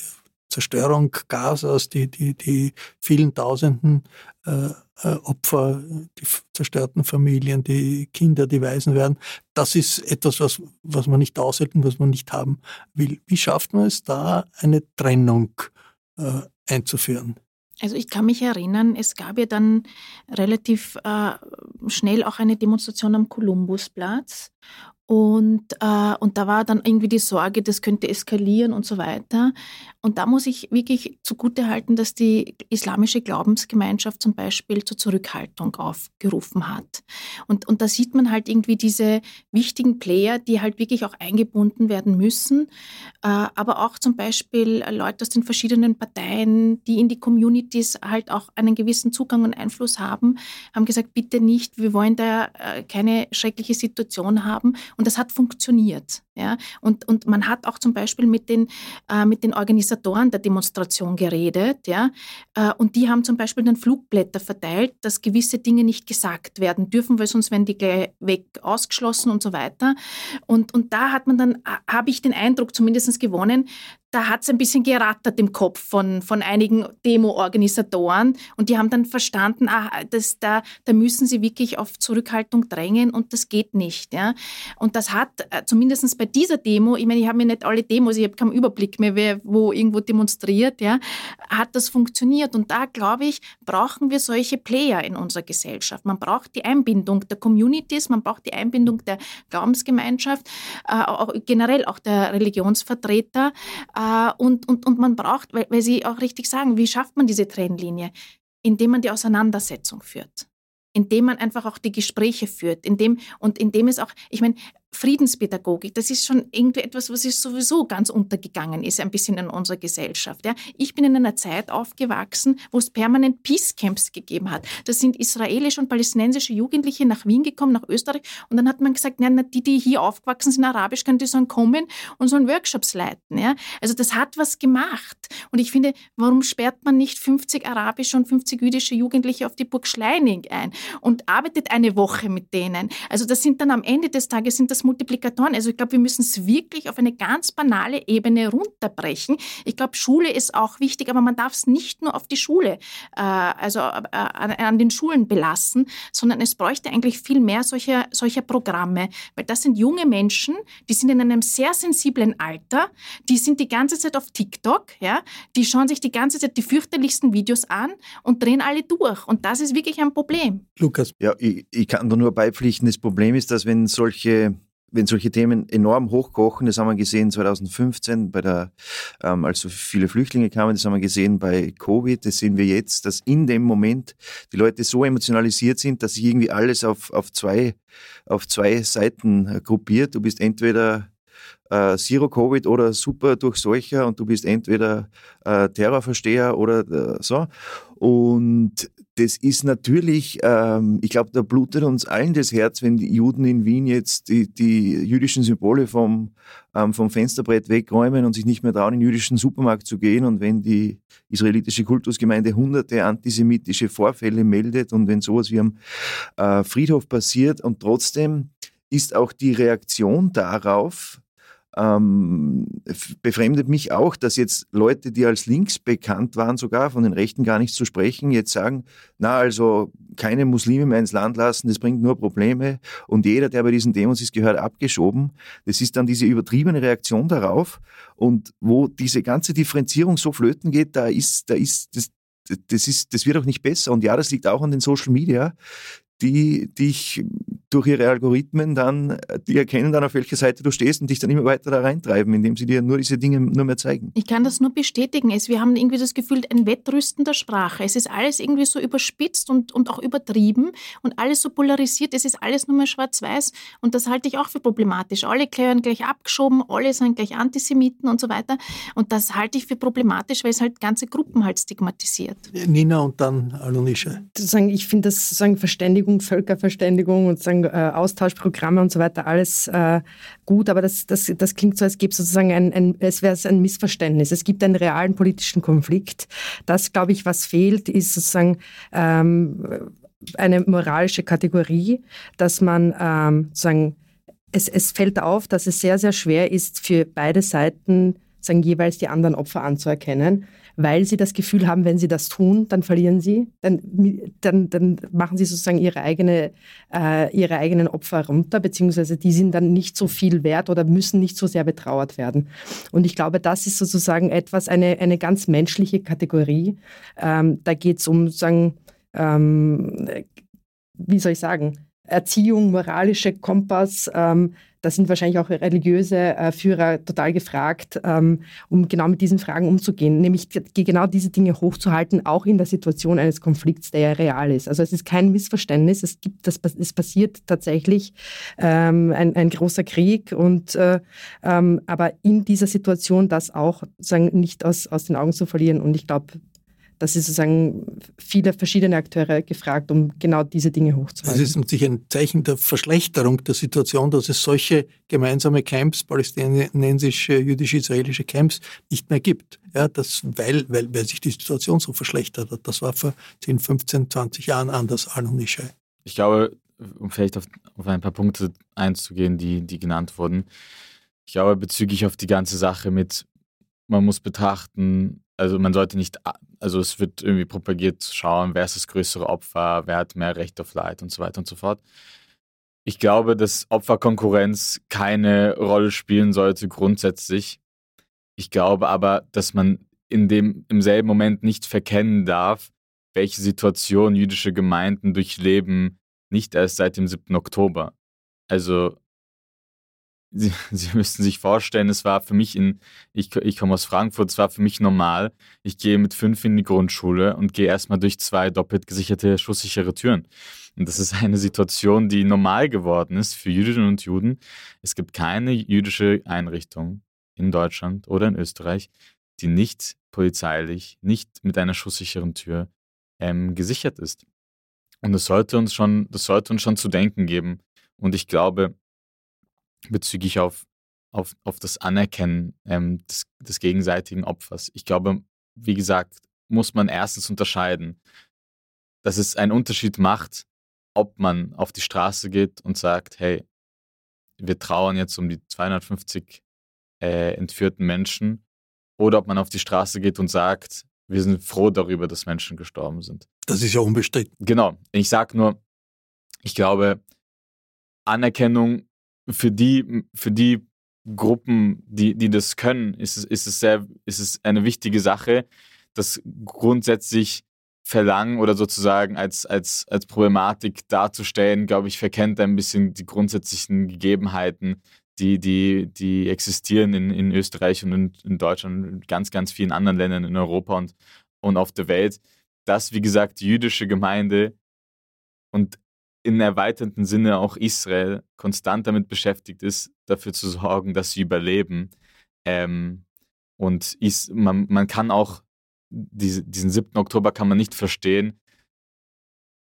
Zerstörung Gazas, die, die, die vielen tausenden äh, äh, Opfer, die zerstörten Familien, die Kinder, die Waisen werden, das ist etwas, was, was man nicht aushalten, was man nicht haben will. Wie schafft man es da, eine Trennung äh, einzuführen? Also ich kann mich erinnern, es gab ja dann relativ äh, schnell auch eine Demonstration am Kolumbusplatz und, äh, und da war dann irgendwie die Sorge, das könnte eskalieren und so weiter. Und da muss ich wirklich zugutehalten, dass die islamische Glaubensgemeinschaft zum Beispiel zur Zurückhaltung aufgerufen hat. Und, und da sieht man halt irgendwie diese wichtigen Player, die halt wirklich auch eingebunden werden müssen. Äh, aber auch zum Beispiel Leute aus den verschiedenen Parteien, die in die Communities halt auch einen gewissen Zugang und Einfluss haben, haben gesagt, bitte nicht, wir wollen da äh, keine schreckliche Situation haben. Und das hat funktioniert. Ja? Und, und man hat auch zum Beispiel mit den, äh, mit den Organisatoren der Demonstration geredet. Ja? Äh, und die haben zum Beispiel dann Flugblätter verteilt, dass gewisse Dinge nicht gesagt werden dürfen, weil sonst werden die gleich weg ausgeschlossen und so weiter. Und, und da hat man dann, habe ich den Eindruck zumindest gewonnen, da hat es ein bisschen gerattert im Kopf von, von einigen Demo-Organisatoren und die haben dann verstanden, ah, das, da, da müssen sie wirklich auf Zurückhaltung drängen und das geht nicht. Ja? Und das hat äh, zumindest bei dieser Demo, ich meine, ich habe mir nicht alle Demos, ich habe keinen Überblick mehr, wer wo irgendwo demonstriert, ja, hat das funktioniert. Und da, glaube ich, brauchen wir solche Player in unserer Gesellschaft. Man braucht die Einbindung der Communities, man braucht die Einbindung der Glaubensgemeinschaft, äh, auch, generell auch der Religionsvertreter. Äh, und, und, und man braucht, weil, weil Sie auch richtig sagen, wie schafft man diese Trennlinie? Indem man die Auseinandersetzung führt indem man einfach auch die Gespräche führt, indem und indem es auch, ich meine, Friedenspädagogik, das ist schon irgendwie etwas, was ist sowieso ganz untergegangen ist, ein bisschen in unserer Gesellschaft. Ja. Ich bin in einer Zeit aufgewachsen, wo es permanent Peacecamps gegeben hat. Da sind israelische und palästinensische Jugendliche nach Wien gekommen, nach Österreich, und dann hat man gesagt, na, die, die hier aufgewachsen sind, arabisch, können die sollen kommen und sollen Workshops leiten. Ja. Also das hat was gemacht. Und ich finde, warum sperrt man nicht 50 arabische und 50 jüdische Jugendliche auf die Burg Schleining ein und arbeitet eine Woche mit denen? Also das sind dann am Ende des Tages sind das Multiplikatoren. Also ich glaube, wir müssen es wirklich auf eine ganz banale Ebene runterbrechen. Ich glaube, Schule ist auch wichtig, aber man darf es nicht nur auf die Schule, äh, also äh, an, an, den Schulen belassen, sondern es bräuchte eigentlich viel mehr solcher, solcher Programme, weil das sind junge Menschen, die sind in einem sehr sensiblen Alter, die sind die ganze Zeit auf TikTok, ja, die schauen sich die ganze Zeit die fürchterlichsten Videos an und drehen alle durch. Und das ist wirklich ein Problem. Lukas. Ja, ich, ich kann da nur beipflichten, das Problem ist, dass wenn solche wenn solche Themen enorm hochkochen, das haben wir gesehen 2015, bei der, ähm, als so viele Flüchtlinge kamen, das haben wir gesehen bei Covid, das sehen wir jetzt, dass in dem Moment die Leute so emotionalisiert sind, dass sich irgendwie alles auf, auf, zwei, auf zwei Seiten gruppiert. Du bist entweder äh, Zero-Covid oder super Durchseucher und du bist entweder äh, Terrorversteher oder äh, so. Und das ist natürlich, ähm, ich glaube, da blutet uns allen das Herz, wenn die Juden in Wien jetzt die, die jüdischen Symbole vom, ähm, vom Fensterbrett wegräumen und sich nicht mehr trauen, in den jüdischen Supermarkt zu gehen und wenn die israelitische Kultusgemeinde hunderte antisemitische Vorfälle meldet und wenn sowas wie am äh, Friedhof passiert und trotzdem ist auch die Reaktion darauf, ähm, befremdet mich auch, dass jetzt Leute, die als links bekannt waren, sogar von den Rechten gar nicht zu sprechen, jetzt sagen, na also keine Muslime mehr ins Land lassen, das bringt nur Probleme und jeder, der bei diesen Demos ist, gehört abgeschoben. Das ist dann diese übertriebene Reaktion darauf und wo diese ganze Differenzierung so flöten geht, da ist, da ist, das, das, ist, das wird auch nicht besser. Und ja, das liegt auch an den Social Media, die dich durch ihre Algorithmen dann, die erkennen dann, auf welcher Seite du stehst und dich dann immer weiter da reintreiben, indem sie dir nur diese Dinge nur mehr zeigen. Ich kann das nur bestätigen. Es, wir haben irgendwie das Gefühl, ein Wettrüsten der Sprache. Es ist alles irgendwie so überspitzt und, und auch übertrieben und alles so polarisiert. Es ist alles nur mehr schwarz-weiß und das halte ich auch für problematisch. Alle gehören gleich abgeschoben, alle sind gleich Antisemiten und so weiter. Und das halte ich für problematisch, weil es halt ganze Gruppen halt stigmatisiert. Nina und dann Alonische. Ich finde das sozusagen Verständigung, Völkerverständigung und sagen, äh, Austauschprogramme und so weiter, alles äh, gut, aber das, das, das klingt so, als gäbe es sozusagen ein, ein es wäre ein Missverständnis. Es gibt einen realen politischen Konflikt. Das, glaube ich, was fehlt, ist sozusagen ähm, eine moralische Kategorie, dass man ähm, sozusagen es, es fällt auf, dass es sehr, sehr schwer ist, für beide Seiten sagen, jeweils die anderen Opfer anzuerkennen weil sie das Gefühl haben, wenn sie das tun, dann verlieren sie, dann, dann, dann machen sie sozusagen ihre, eigene, äh, ihre eigenen Opfer runter, beziehungsweise die sind dann nicht so viel wert oder müssen nicht so sehr betrauert werden. Und ich glaube, das ist sozusagen etwas, eine, eine ganz menschliche Kategorie. Ähm, da geht es um, sagen, ähm, wie soll ich sagen, Erziehung, moralische Kompass, ähm, da sind wahrscheinlich auch religiöse äh, Führer total gefragt, ähm, um genau mit diesen Fragen umzugehen, nämlich genau diese Dinge hochzuhalten, auch in der Situation eines Konflikts, der ja real ist. Also es ist kein Missverständnis, es gibt das, es passiert tatsächlich ähm, ein, ein, großer Krieg und äh, ähm, aber in dieser Situation das auch sagen, nicht aus, aus den Augen zu verlieren. Und ich glaube, das ist sozusagen viele verschiedene Akteure gefragt, um genau diese Dinge hochzuhalten. Es ist natürlich ein Zeichen der Verschlechterung der Situation, dass es solche gemeinsame Camps, palästinensische, jüdisch-israelische Camps, nicht mehr gibt. Ja, das, weil, weil, weil sich die Situation so verschlechtert hat. Das war vor 10, 15, 20 Jahren anders, und Ishai. Ich glaube, um vielleicht auf, auf ein paar Punkte einzugehen, die, die genannt wurden, ich glaube, bezüglich auf die ganze Sache mit, man muss betrachten, also man sollte nicht, also es wird irgendwie propagiert zu schauen, wer ist das größere Opfer, wer hat mehr Recht auf Leid und so weiter und so fort. Ich glaube, dass Opferkonkurrenz keine Rolle spielen sollte grundsätzlich. Ich glaube aber, dass man in dem im selben Moment nicht verkennen darf, welche Situation jüdische Gemeinden durchleben, nicht erst seit dem 7. Oktober. Also Sie, Sie müssten sich vorstellen, es war für mich in, ich, ich komme aus Frankfurt, es war für mich normal. Ich gehe mit fünf in die Grundschule und gehe erstmal durch zwei doppelt gesicherte, schusssichere Türen. Und das ist eine Situation, die normal geworden ist für Jüdinnen und Juden. Es gibt keine jüdische Einrichtung in Deutschland oder in Österreich, die nicht polizeilich, nicht mit einer schusssicheren Tür ähm, gesichert ist. Und das sollte uns schon, das sollte uns schon zu denken geben. Und ich glaube, bezüglich auf, auf, auf das Anerkennen ähm, des, des gegenseitigen Opfers. Ich glaube, wie gesagt, muss man erstens unterscheiden, dass es einen Unterschied macht, ob man auf die Straße geht und sagt, hey, wir trauern jetzt um die 250 äh, entführten Menschen, oder ob man auf die Straße geht und sagt, wir sind froh darüber, dass Menschen gestorben sind. Das ist ja unbestritten. Genau. Ich sage nur, ich glaube, Anerkennung für die, für die Gruppen, die, die das können, ist es, ist, es sehr, ist es eine wichtige Sache, das grundsätzlich Verlangen oder sozusagen als, als, als Problematik darzustellen, glaube ich, verkennt ein bisschen die grundsätzlichen Gegebenheiten, die, die, die existieren in, in Österreich und in, in Deutschland und ganz, ganz vielen anderen Ländern in Europa und, und auf der Welt, dass, wie gesagt, die jüdische Gemeinde und in erweiterten Sinne auch Israel konstant damit beschäftigt ist, dafür zu sorgen, dass sie überleben. Ähm, und is, man, man kann auch diese, diesen 7. Oktober kann man nicht verstehen,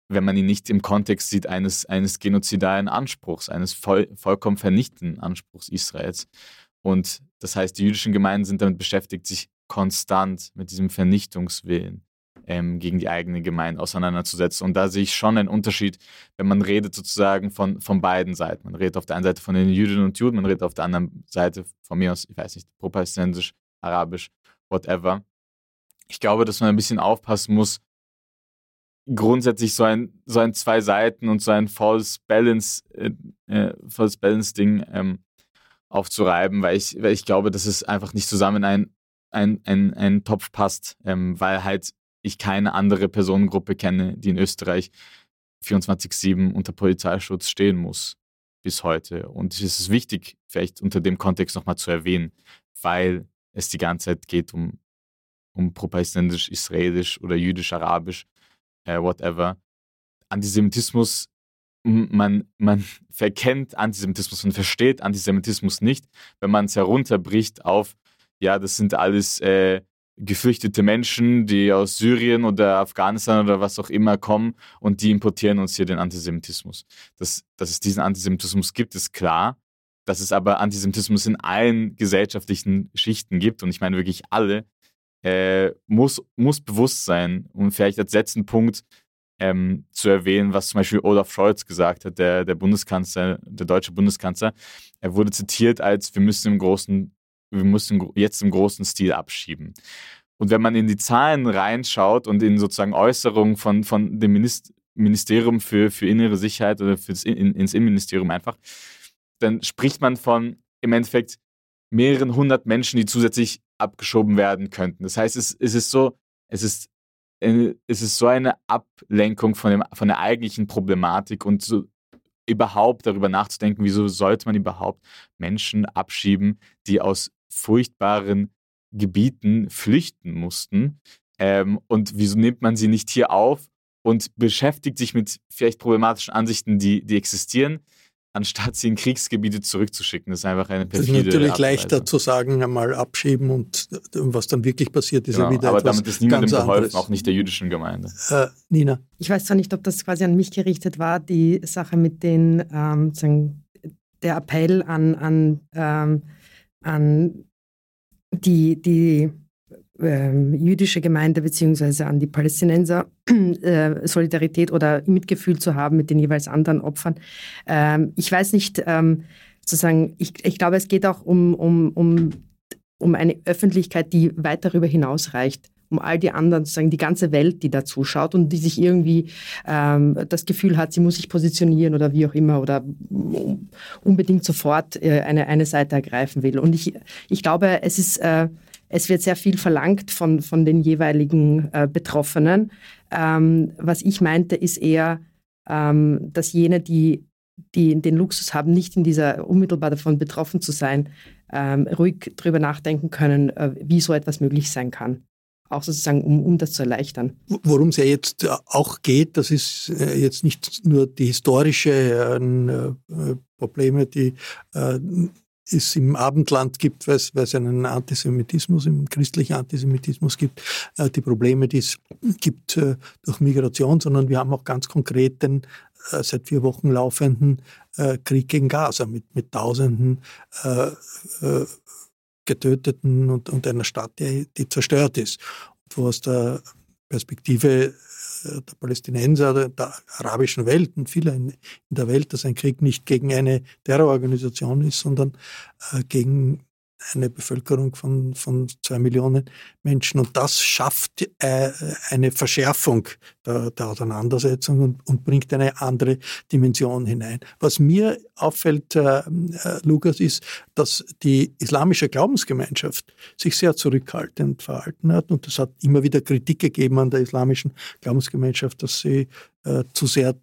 wenn man ihn nicht im Kontext sieht eines, eines genozidalen Anspruchs, eines voll, vollkommen vernichtenden Anspruchs Israels. Und das heißt, die jüdischen Gemeinden sind damit beschäftigt, sich konstant mit diesem Vernichtungswillen ähm, gegen die eigene Gemeinde auseinanderzusetzen. Und da sehe ich schon einen Unterschied, wenn man redet sozusagen von, von beiden Seiten. Man redet auf der einen Seite von den Jüdinnen und Juden, man redet auf der anderen Seite von mir aus, ich weiß nicht, pro-palästinensisch, arabisch, whatever. Ich glaube, dass man ein bisschen aufpassen muss, grundsätzlich so ein, so ein zwei Seiten und so ein False Balance, äh, äh, False Balance Ding ähm, aufzureiben, weil ich, weil ich glaube, dass es einfach nicht zusammen ein, ein, ein, ein Topf passt, ähm, weil halt ich keine andere Personengruppe kenne, die in Österreich 24-7 unter Polizeischutz stehen muss bis heute. Und es ist wichtig, vielleicht unter dem Kontext nochmal zu erwähnen, weil es die ganze Zeit geht um, um pro-palästinensisch, israelisch oder jüdisch-arabisch, äh, whatever. Antisemitismus, man, man verkennt Antisemitismus und versteht Antisemitismus nicht, wenn man es herunterbricht auf, ja, das sind alles äh, geflüchtete Menschen, die aus Syrien oder Afghanistan oder was auch immer kommen und die importieren uns hier den Antisemitismus. Dass, dass es diesen Antisemitismus gibt, ist klar. Dass es aber Antisemitismus in allen gesellschaftlichen Schichten gibt, und ich meine wirklich alle, äh, muss, muss bewusst sein. Und vielleicht als letzten Punkt ähm, zu erwähnen, was zum Beispiel Olaf Scholz gesagt hat, der, der Bundeskanzler, der deutsche Bundeskanzler. Er wurde zitiert als, wir müssen im großen wir müssen jetzt im großen Stil abschieben. Und wenn man in die Zahlen reinschaut und in sozusagen Äußerungen von, von dem Ministerium für, für innere Sicherheit oder fürs, in, ins Innenministerium einfach, dann spricht man von im Endeffekt mehreren hundert Menschen, die zusätzlich abgeschoben werden könnten. Das heißt, es, es ist so, es ist, es ist so eine Ablenkung von, dem, von der eigentlichen Problematik und so überhaupt darüber nachzudenken, wieso sollte man überhaupt Menschen abschieben, die aus furchtbaren Gebieten flüchten mussten. Ähm, und wieso nimmt man sie nicht hier auf und beschäftigt sich mit vielleicht problematischen Ansichten, die, die existieren, anstatt sie in Kriegsgebiete zurückzuschicken. Das ist einfach eine perfide Es ist natürlich leichter zu sagen, einmal abschieben und was dann wirklich passiert, ist genau, ja wieder Aber etwas damit ist niemandem ganz geholfen, anderes. auch nicht der jüdischen Gemeinde. Äh, Nina. Ich weiß zwar nicht, ob das quasi an mich gerichtet war, die Sache mit den, ähm, der Appell an, an, ähm, an die, die ähm, jüdische Gemeinde beziehungsweise an die Palästinenser äh, Solidarität oder Mitgefühl zu haben mit den jeweils anderen Opfern. Ähm, ich weiß nicht, ähm, sozusagen, ich, ich glaube, es geht auch um, um, um, um eine Öffentlichkeit, die weit darüber hinausreicht um all die anderen, sozusagen die ganze Welt, die da zuschaut und die sich irgendwie ähm, das Gefühl hat, sie muss sich positionieren oder wie auch immer oder unbedingt sofort äh, eine, eine Seite ergreifen will. Und ich, ich glaube, es ist, äh, es wird sehr viel verlangt von, von den jeweiligen äh, Betroffenen. Ähm, was ich meinte, ist eher, ähm, dass jene, die, die den Luxus haben, nicht in dieser unmittelbar davon betroffen zu sein, ähm, ruhig darüber nachdenken können, äh, wie so etwas möglich sein kann auch sozusagen, um, um das zu erleichtern. Worum es ja jetzt auch geht, das ist äh, jetzt nicht nur die historische äh, Probleme, die äh, es im Abendland gibt, weil es, einen Antisemitismus, im christlichen Antisemitismus gibt, äh, die Probleme, die es gibt äh, durch Migration, sondern wir haben auch ganz konkret den äh, seit vier Wochen laufenden Krieg gegen Gaza mit, mit Tausenden Getöteten und, und einer Stadt, die, die zerstört ist. Und wo aus der Perspektive der Palästinenser, der, der arabischen Welt und vieler in, in, der Welt, dass ein Krieg nicht gegen eine Terrororganisation ist, sondern äh, gegen eine Bevölkerung von, von zwei Millionen Menschen. Und das schafft äh, eine Verschärfung der, der Auseinandersetzung und, und, bringt eine andere Dimension hinein. Was mir auffällt, äh, äh, Lukas, ist, dass die islamische Glaubensgemeinschaft sich sehr zurückhaltend verhalten hat. Und es hat immer wieder Kritik gegeben an der islamischen Glaubensgemeinschaft, dass sie zu sehr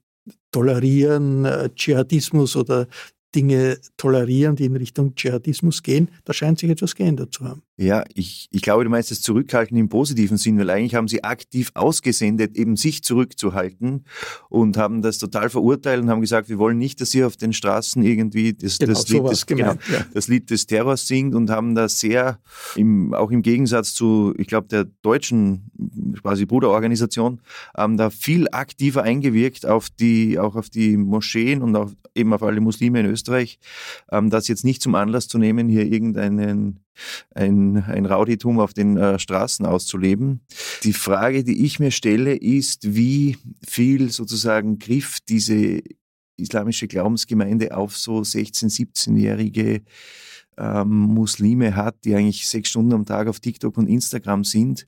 tolerieren, Dschihadismus oder Dinge tolerieren, die in Richtung Dschihadismus gehen. Da scheint sich etwas geändert zu haben. Ja, ich, ich glaube, du meinst das Zurückhalten im positiven Sinn, weil eigentlich haben sie aktiv ausgesendet, eben sich zurückzuhalten und haben das total verurteilt und haben gesagt, wir wollen nicht, dass ihr auf den Straßen irgendwie das, genau, das, Lied, des, gemeint, genau, ja. das Lied des Terrors singt und haben da sehr, im, auch im Gegensatz zu, ich glaube, der deutschen quasi Bruderorganisation, ähm, da viel aktiver eingewirkt auf die, auch auf die Moscheen und auch eben auf alle Muslime in Österreich, ähm, das jetzt nicht zum Anlass zu nehmen, hier irgendeinen ein, ein Rauditum auf den äh, Straßen auszuleben. Die Frage, die ich mir stelle, ist, wie viel sozusagen Griff diese islamische Glaubensgemeinde auf so 16-, 17-jährige ähm, Muslime hat, die eigentlich sechs Stunden am Tag auf TikTok und Instagram sind.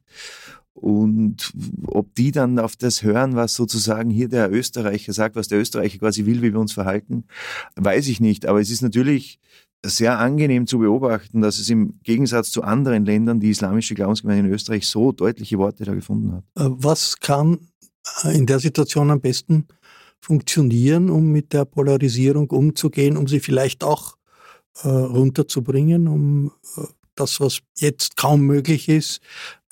Und ob die dann auf das hören, was sozusagen hier der Österreicher sagt, was der Österreicher quasi will, wie wir uns verhalten, weiß ich nicht. Aber es ist natürlich sehr angenehm zu beobachten, dass es im Gegensatz zu anderen Ländern die islamische Glaubensgemeinde in Österreich so deutliche Worte da gefunden hat. Äh, was kann äh, in der Situation am besten funktionieren, um mit der Polarisierung umzugehen, um sie vielleicht auch äh, runterzubringen, um äh, das, was jetzt kaum möglich ist,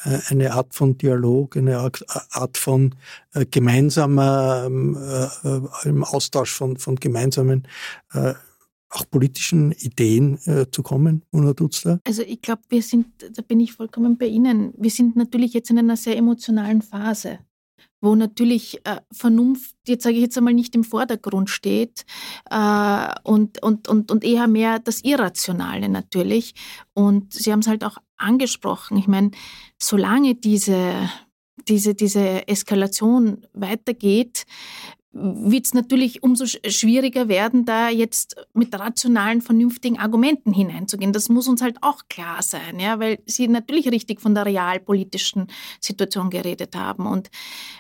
äh, eine Art von Dialog, eine Art von äh, gemeinsamer, ähm, äh, im Austausch von, von gemeinsamen auch politischen Ideen äh, zu kommen, Una Dutzler? Also ich glaube, wir sind, da bin ich vollkommen bei Ihnen, wir sind natürlich jetzt in einer sehr emotionalen Phase wo natürlich äh, Vernunft, jetzt sage ich jetzt einmal, nicht im Vordergrund steht äh, und, und, und, und eher mehr das Irrationale natürlich. Und Sie haben es halt auch angesprochen. Ich meine, solange diese, diese, diese Eskalation weitergeht, wird es natürlich umso schwieriger werden, da jetzt mit rationalen, vernünftigen Argumenten hineinzugehen. Das muss uns halt auch klar sein, ja, weil Sie natürlich richtig von der realpolitischen Situation geredet haben. Und,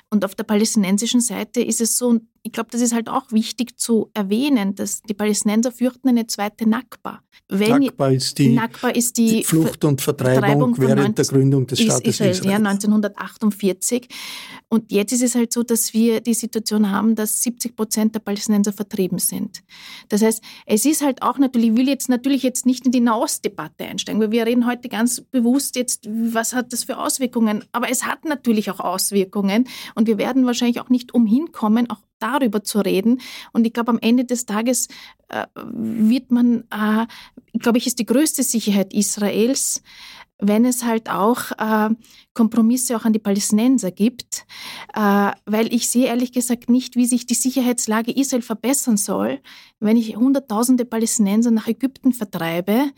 und auf der palästinensischen Seite ist es so, ich glaube, das ist halt auch wichtig zu erwähnen, dass die Palästinenser fürchten eine zweite Nakba. Wenn Nakba ist die, Nakba ist die Flucht und Vertreibung, Vertreibung während 19, der Gründung des Staates Israel, Israel. Ja, 1948. Und jetzt ist es halt so, dass wir die Situation haben, dass 70 Prozent der Palästinenser vertrieben sind. Das heißt, es ist halt auch natürlich, ich will jetzt natürlich jetzt nicht in die Nahostdebatte einsteigen, weil wir reden heute ganz bewusst jetzt, was hat das für Auswirkungen? Aber es hat natürlich auch Auswirkungen und wir werden wahrscheinlich auch nicht umhin kommen, auch darüber zu reden. Und ich glaube, am Ende des Tages äh, wird man, äh, glaube ich, ist die größte Sicherheit Israels, wenn es halt auch äh, Kompromisse auch an die Palästinenser gibt, äh, weil ich sehe ehrlich gesagt nicht, wie sich die Sicherheitslage Israel verbessern soll, wenn ich Hunderttausende Palästinenser nach Ägypten vertreibe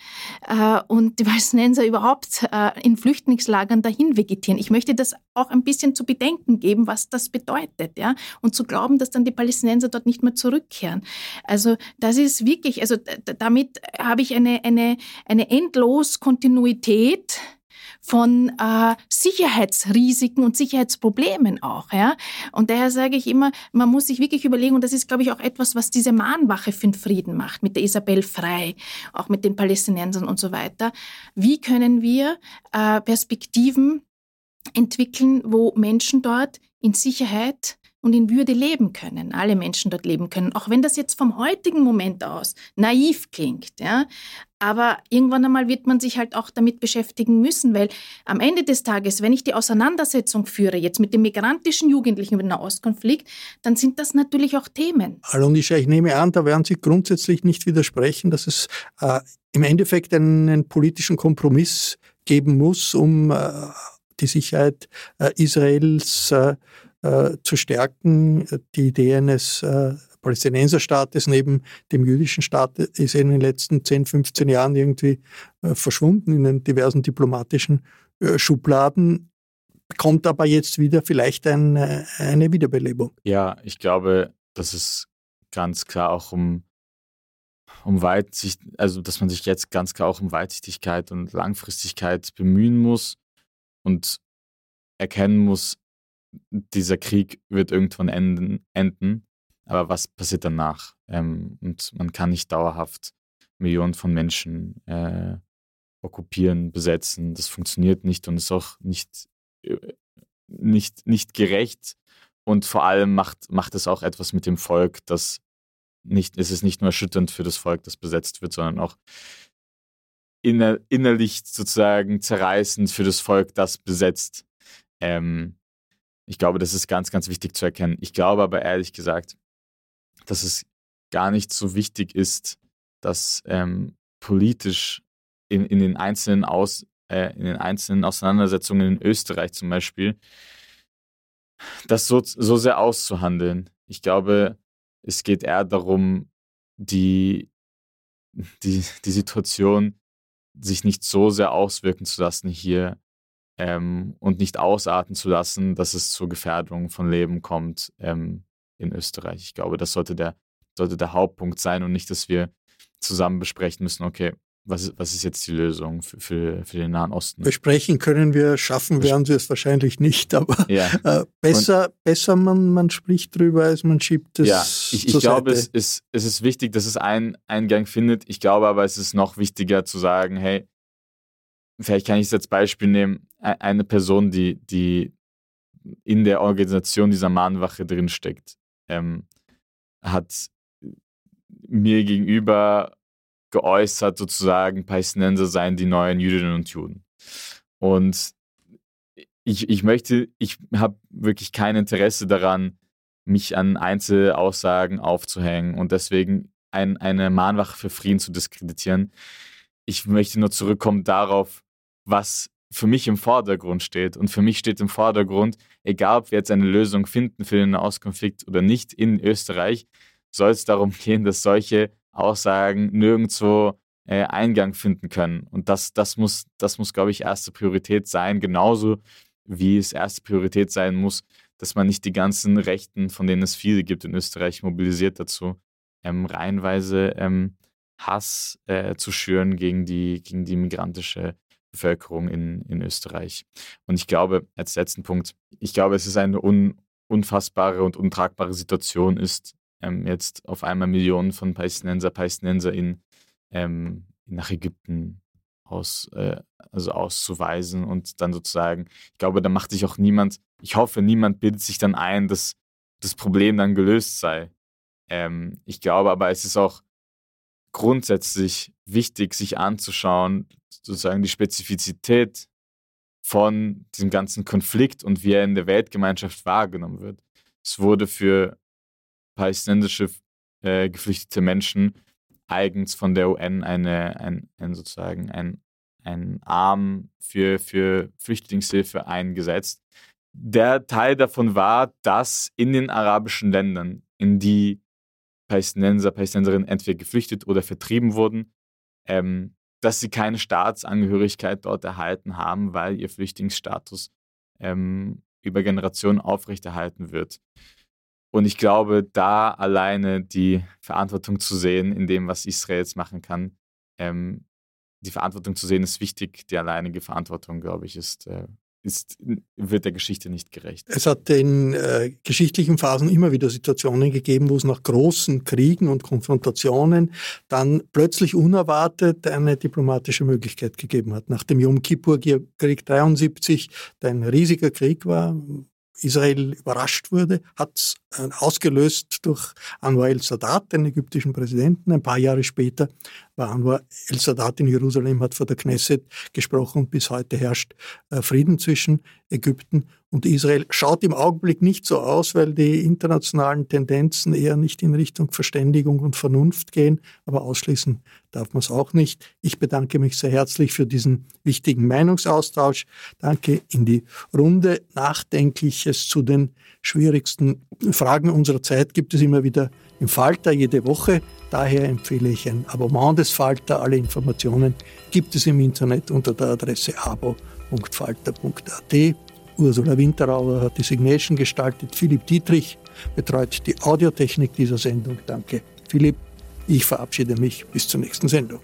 äh, und die Palästinenser überhaupt äh, in Flüchtlingslagern dahin vegetieren. Ich möchte das auch ein bisschen zu bedenken geben, was das bedeutet, ja, und zu glauben, dass dann die Palästinenser dort nicht mehr zurückkehren. Also das ist wirklich, also damit habe ich eine, eine, eine endlos Kontinuität von äh, Sicherheitsrisiken und Sicherheitsproblemen auch. Ja? Und daher sage ich immer, man muss sich wirklich überlegen, und das ist, glaube ich, auch etwas, was diese Mahnwache für den Frieden macht, mit der Isabel Frei, auch mit den Palästinensern und so weiter. Wie können wir äh, Perspektiven entwickeln, wo Menschen dort in Sicherheit und in Würde leben können, alle Menschen dort leben können, auch wenn das jetzt vom heutigen Moment aus naiv klingt, ja. Aber irgendwann einmal wird man sich halt auch damit beschäftigen müssen, weil am Ende des Tages, wenn ich die Auseinandersetzung führe, jetzt mit den migrantischen Jugendlichen über den Nahostkonflikt, dann sind das natürlich auch Themen. Alonisha, ich nehme an, da werden Sie grundsätzlich nicht widersprechen, dass es äh, im Endeffekt einen politischen Kompromiss geben muss, um äh, die Sicherheit äh, Israels äh, äh, zu stärken. Die Idee eines äh, Palästinenserstaates neben dem jüdischen Staat ist in den letzten 10, 15 Jahren irgendwie äh, verschwunden in den diversen diplomatischen äh, Schubladen, kommt aber jetzt wieder vielleicht ein, äh, eine Wiederbelebung. Ja, ich glaube, dass es ganz klar auch um, um Weitsicht, also dass man sich jetzt ganz klar auch um Weitsichtigkeit und Langfristigkeit bemühen muss und erkennen muss, dieser Krieg wird irgendwann enden, enden aber was passiert danach? Ähm, und man kann nicht dauerhaft Millionen von Menschen äh, okkupieren, besetzen. Das funktioniert nicht und ist auch nicht, äh, nicht, nicht gerecht. Und vor allem macht, macht es auch etwas mit dem Volk, das nicht, es ist nicht nur erschütternd für das Volk, das besetzt wird, sondern auch inner, innerlich sozusagen zerreißend für das Volk, das besetzt. Ähm, ich glaube, das ist ganz, ganz wichtig zu erkennen. Ich glaube aber ehrlich gesagt, dass es gar nicht so wichtig ist, dass ähm, politisch in, in, den einzelnen Aus, äh, in den einzelnen Auseinandersetzungen in Österreich zum Beispiel das so, so sehr auszuhandeln. Ich glaube, es geht eher darum, die, die, die Situation sich nicht so sehr auswirken zu lassen hier ähm, und nicht ausarten zu lassen, dass es zur Gefährdung von Leben kommt ähm, in Österreich. Ich glaube, das sollte der, sollte der Hauptpunkt sein und nicht, dass wir zusammen besprechen müssen, okay, was ist, was ist jetzt die Lösung für, für, für den Nahen Osten? Besprechen können wir, schaffen werden sie es wahrscheinlich nicht, aber ja. äh, besser, besser man, man spricht drüber, als man schiebt es. Ja, ich, ich glaube, es ist, es ist wichtig, dass es einen Eingang findet. Ich glaube aber, es ist noch wichtiger zu sagen, hey, vielleicht kann ich es als Beispiel nehmen, eine Person, die, die in der Organisation dieser Mahnwache drinsteckt, ähm, hat mir gegenüber geäußert, sozusagen, Palästinenser seien die neuen Jüdinnen und Juden. Und ich, ich möchte, ich habe wirklich kein Interesse daran, mich an Einzelaussagen aufzuhängen und deswegen ein, eine Mahnwache für Frieden zu diskreditieren. Ich möchte nur zurückkommen darauf, was für mich im Vordergrund steht. Und für mich steht im Vordergrund, egal ob wir jetzt eine Lösung finden für den Auskonflikt oder nicht in Österreich, soll es darum gehen, dass solche Aussagen nirgendwo äh, Eingang finden können. Und das, das muss, das muss, glaube ich, erste Priorität sein, genauso wie es erste Priorität sein muss, dass man nicht die ganzen Rechten, von denen es viele gibt in Österreich, mobilisiert dazu, ähm, reihenweise ähm, Hass äh, zu schüren gegen die, gegen die migrantische Bevölkerung in, in Österreich. Und ich glaube, als letzten Punkt, ich glaube, es ist eine un, unfassbare und untragbare Situation ist, ähm, jetzt auf einmal Millionen von Palästinenser, PalästinenserInnen ähm, nach Ägypten aus, äh, also auszuweisen und dann sozusagen, ich glaube, da macht sich auch niemand, ich hoffe, niemand bildet sich dann ein, dass das Problem dann gelöst sei. Ähm, ich glaube aber, es ist auch grundsätzlich wichtig, sich anzuschauen, sozusagen die Spezifizität von diesem ganzen Konflikt und wie er in der Weltgemeinschaft wahrgenommen wird. Es wurde für palästinensische äh, geflüchtete Menschen eigens von der UN eine, ein, ein sozusagen ein, ein Arm für, für Flüchtlingshilfe eingesetzt. Der Teil davon war, dass in den arabischen Ländern, in die Palästinenser, Palästinenserinnen entweder geflüchtet oder vertrieben wurden, ähm, dass sie keine Staatsangehörigkeit dort erhalten haben, weil ihr Flüchtlingsstatus ähm, über Generationen aufrechterhalten wird. Und ich glaube, da alleine die Verantwortung zu sehen in dem, was Israel jetzt machen kann, ähm, die Verantwortung zu sehen, ist wichtig. Die alleinige Verantwortung, glaube ich, ist, äh, ist, wird der Geschichte nicht gerecht. Es hat in äh, geschichtlichen Phasen immer wieder Situationen gegeben, wo es nach großen Kriegen und Konfrontationen dann plötzlich unerwartet eine diplomatische Möglichkeit gegeben hat. Nach dem Yom Kippur-Krieg 73, der ein riesiger Krieg war, Israel überrascht wurde, hat es äh, ausgelöst durch Anwar el-Sadat, den ägyptischen Präsidenten. Ein paar Jahre später war el-Sadat in Jerusalem, hat vor der Knesset gesprochen und bis heute herrscht äh, Frieden zwischen Ägypten und Israel. Schaut im Augenblick nicht so aus, weil die internationalen Tendenzen eher nicht in Richtung Verständigung und Vernunft gehen, aber ausschließen darf man es auch nicht. Ich bedanke mich sehr herzlich für diesen wichtigen Meinungsaustausch. Danke in die Runde. Nachdenkliches zu den schwierigsten Fragen unserer Zeit gibt es immer wieder im Falter jede Woche. Daher empfehle ich ein Abonnement des Falter. Alle Informationen gibt es im Internet unter der Adresse abo.falter.at. Ursula Winterauer hat die Signation gestaltet. Philipp Dietrich betreut die Audiotechnik dieser Sendung. Danke, Philipp. Ich verabschiede mich bis zur nächsten Sendung.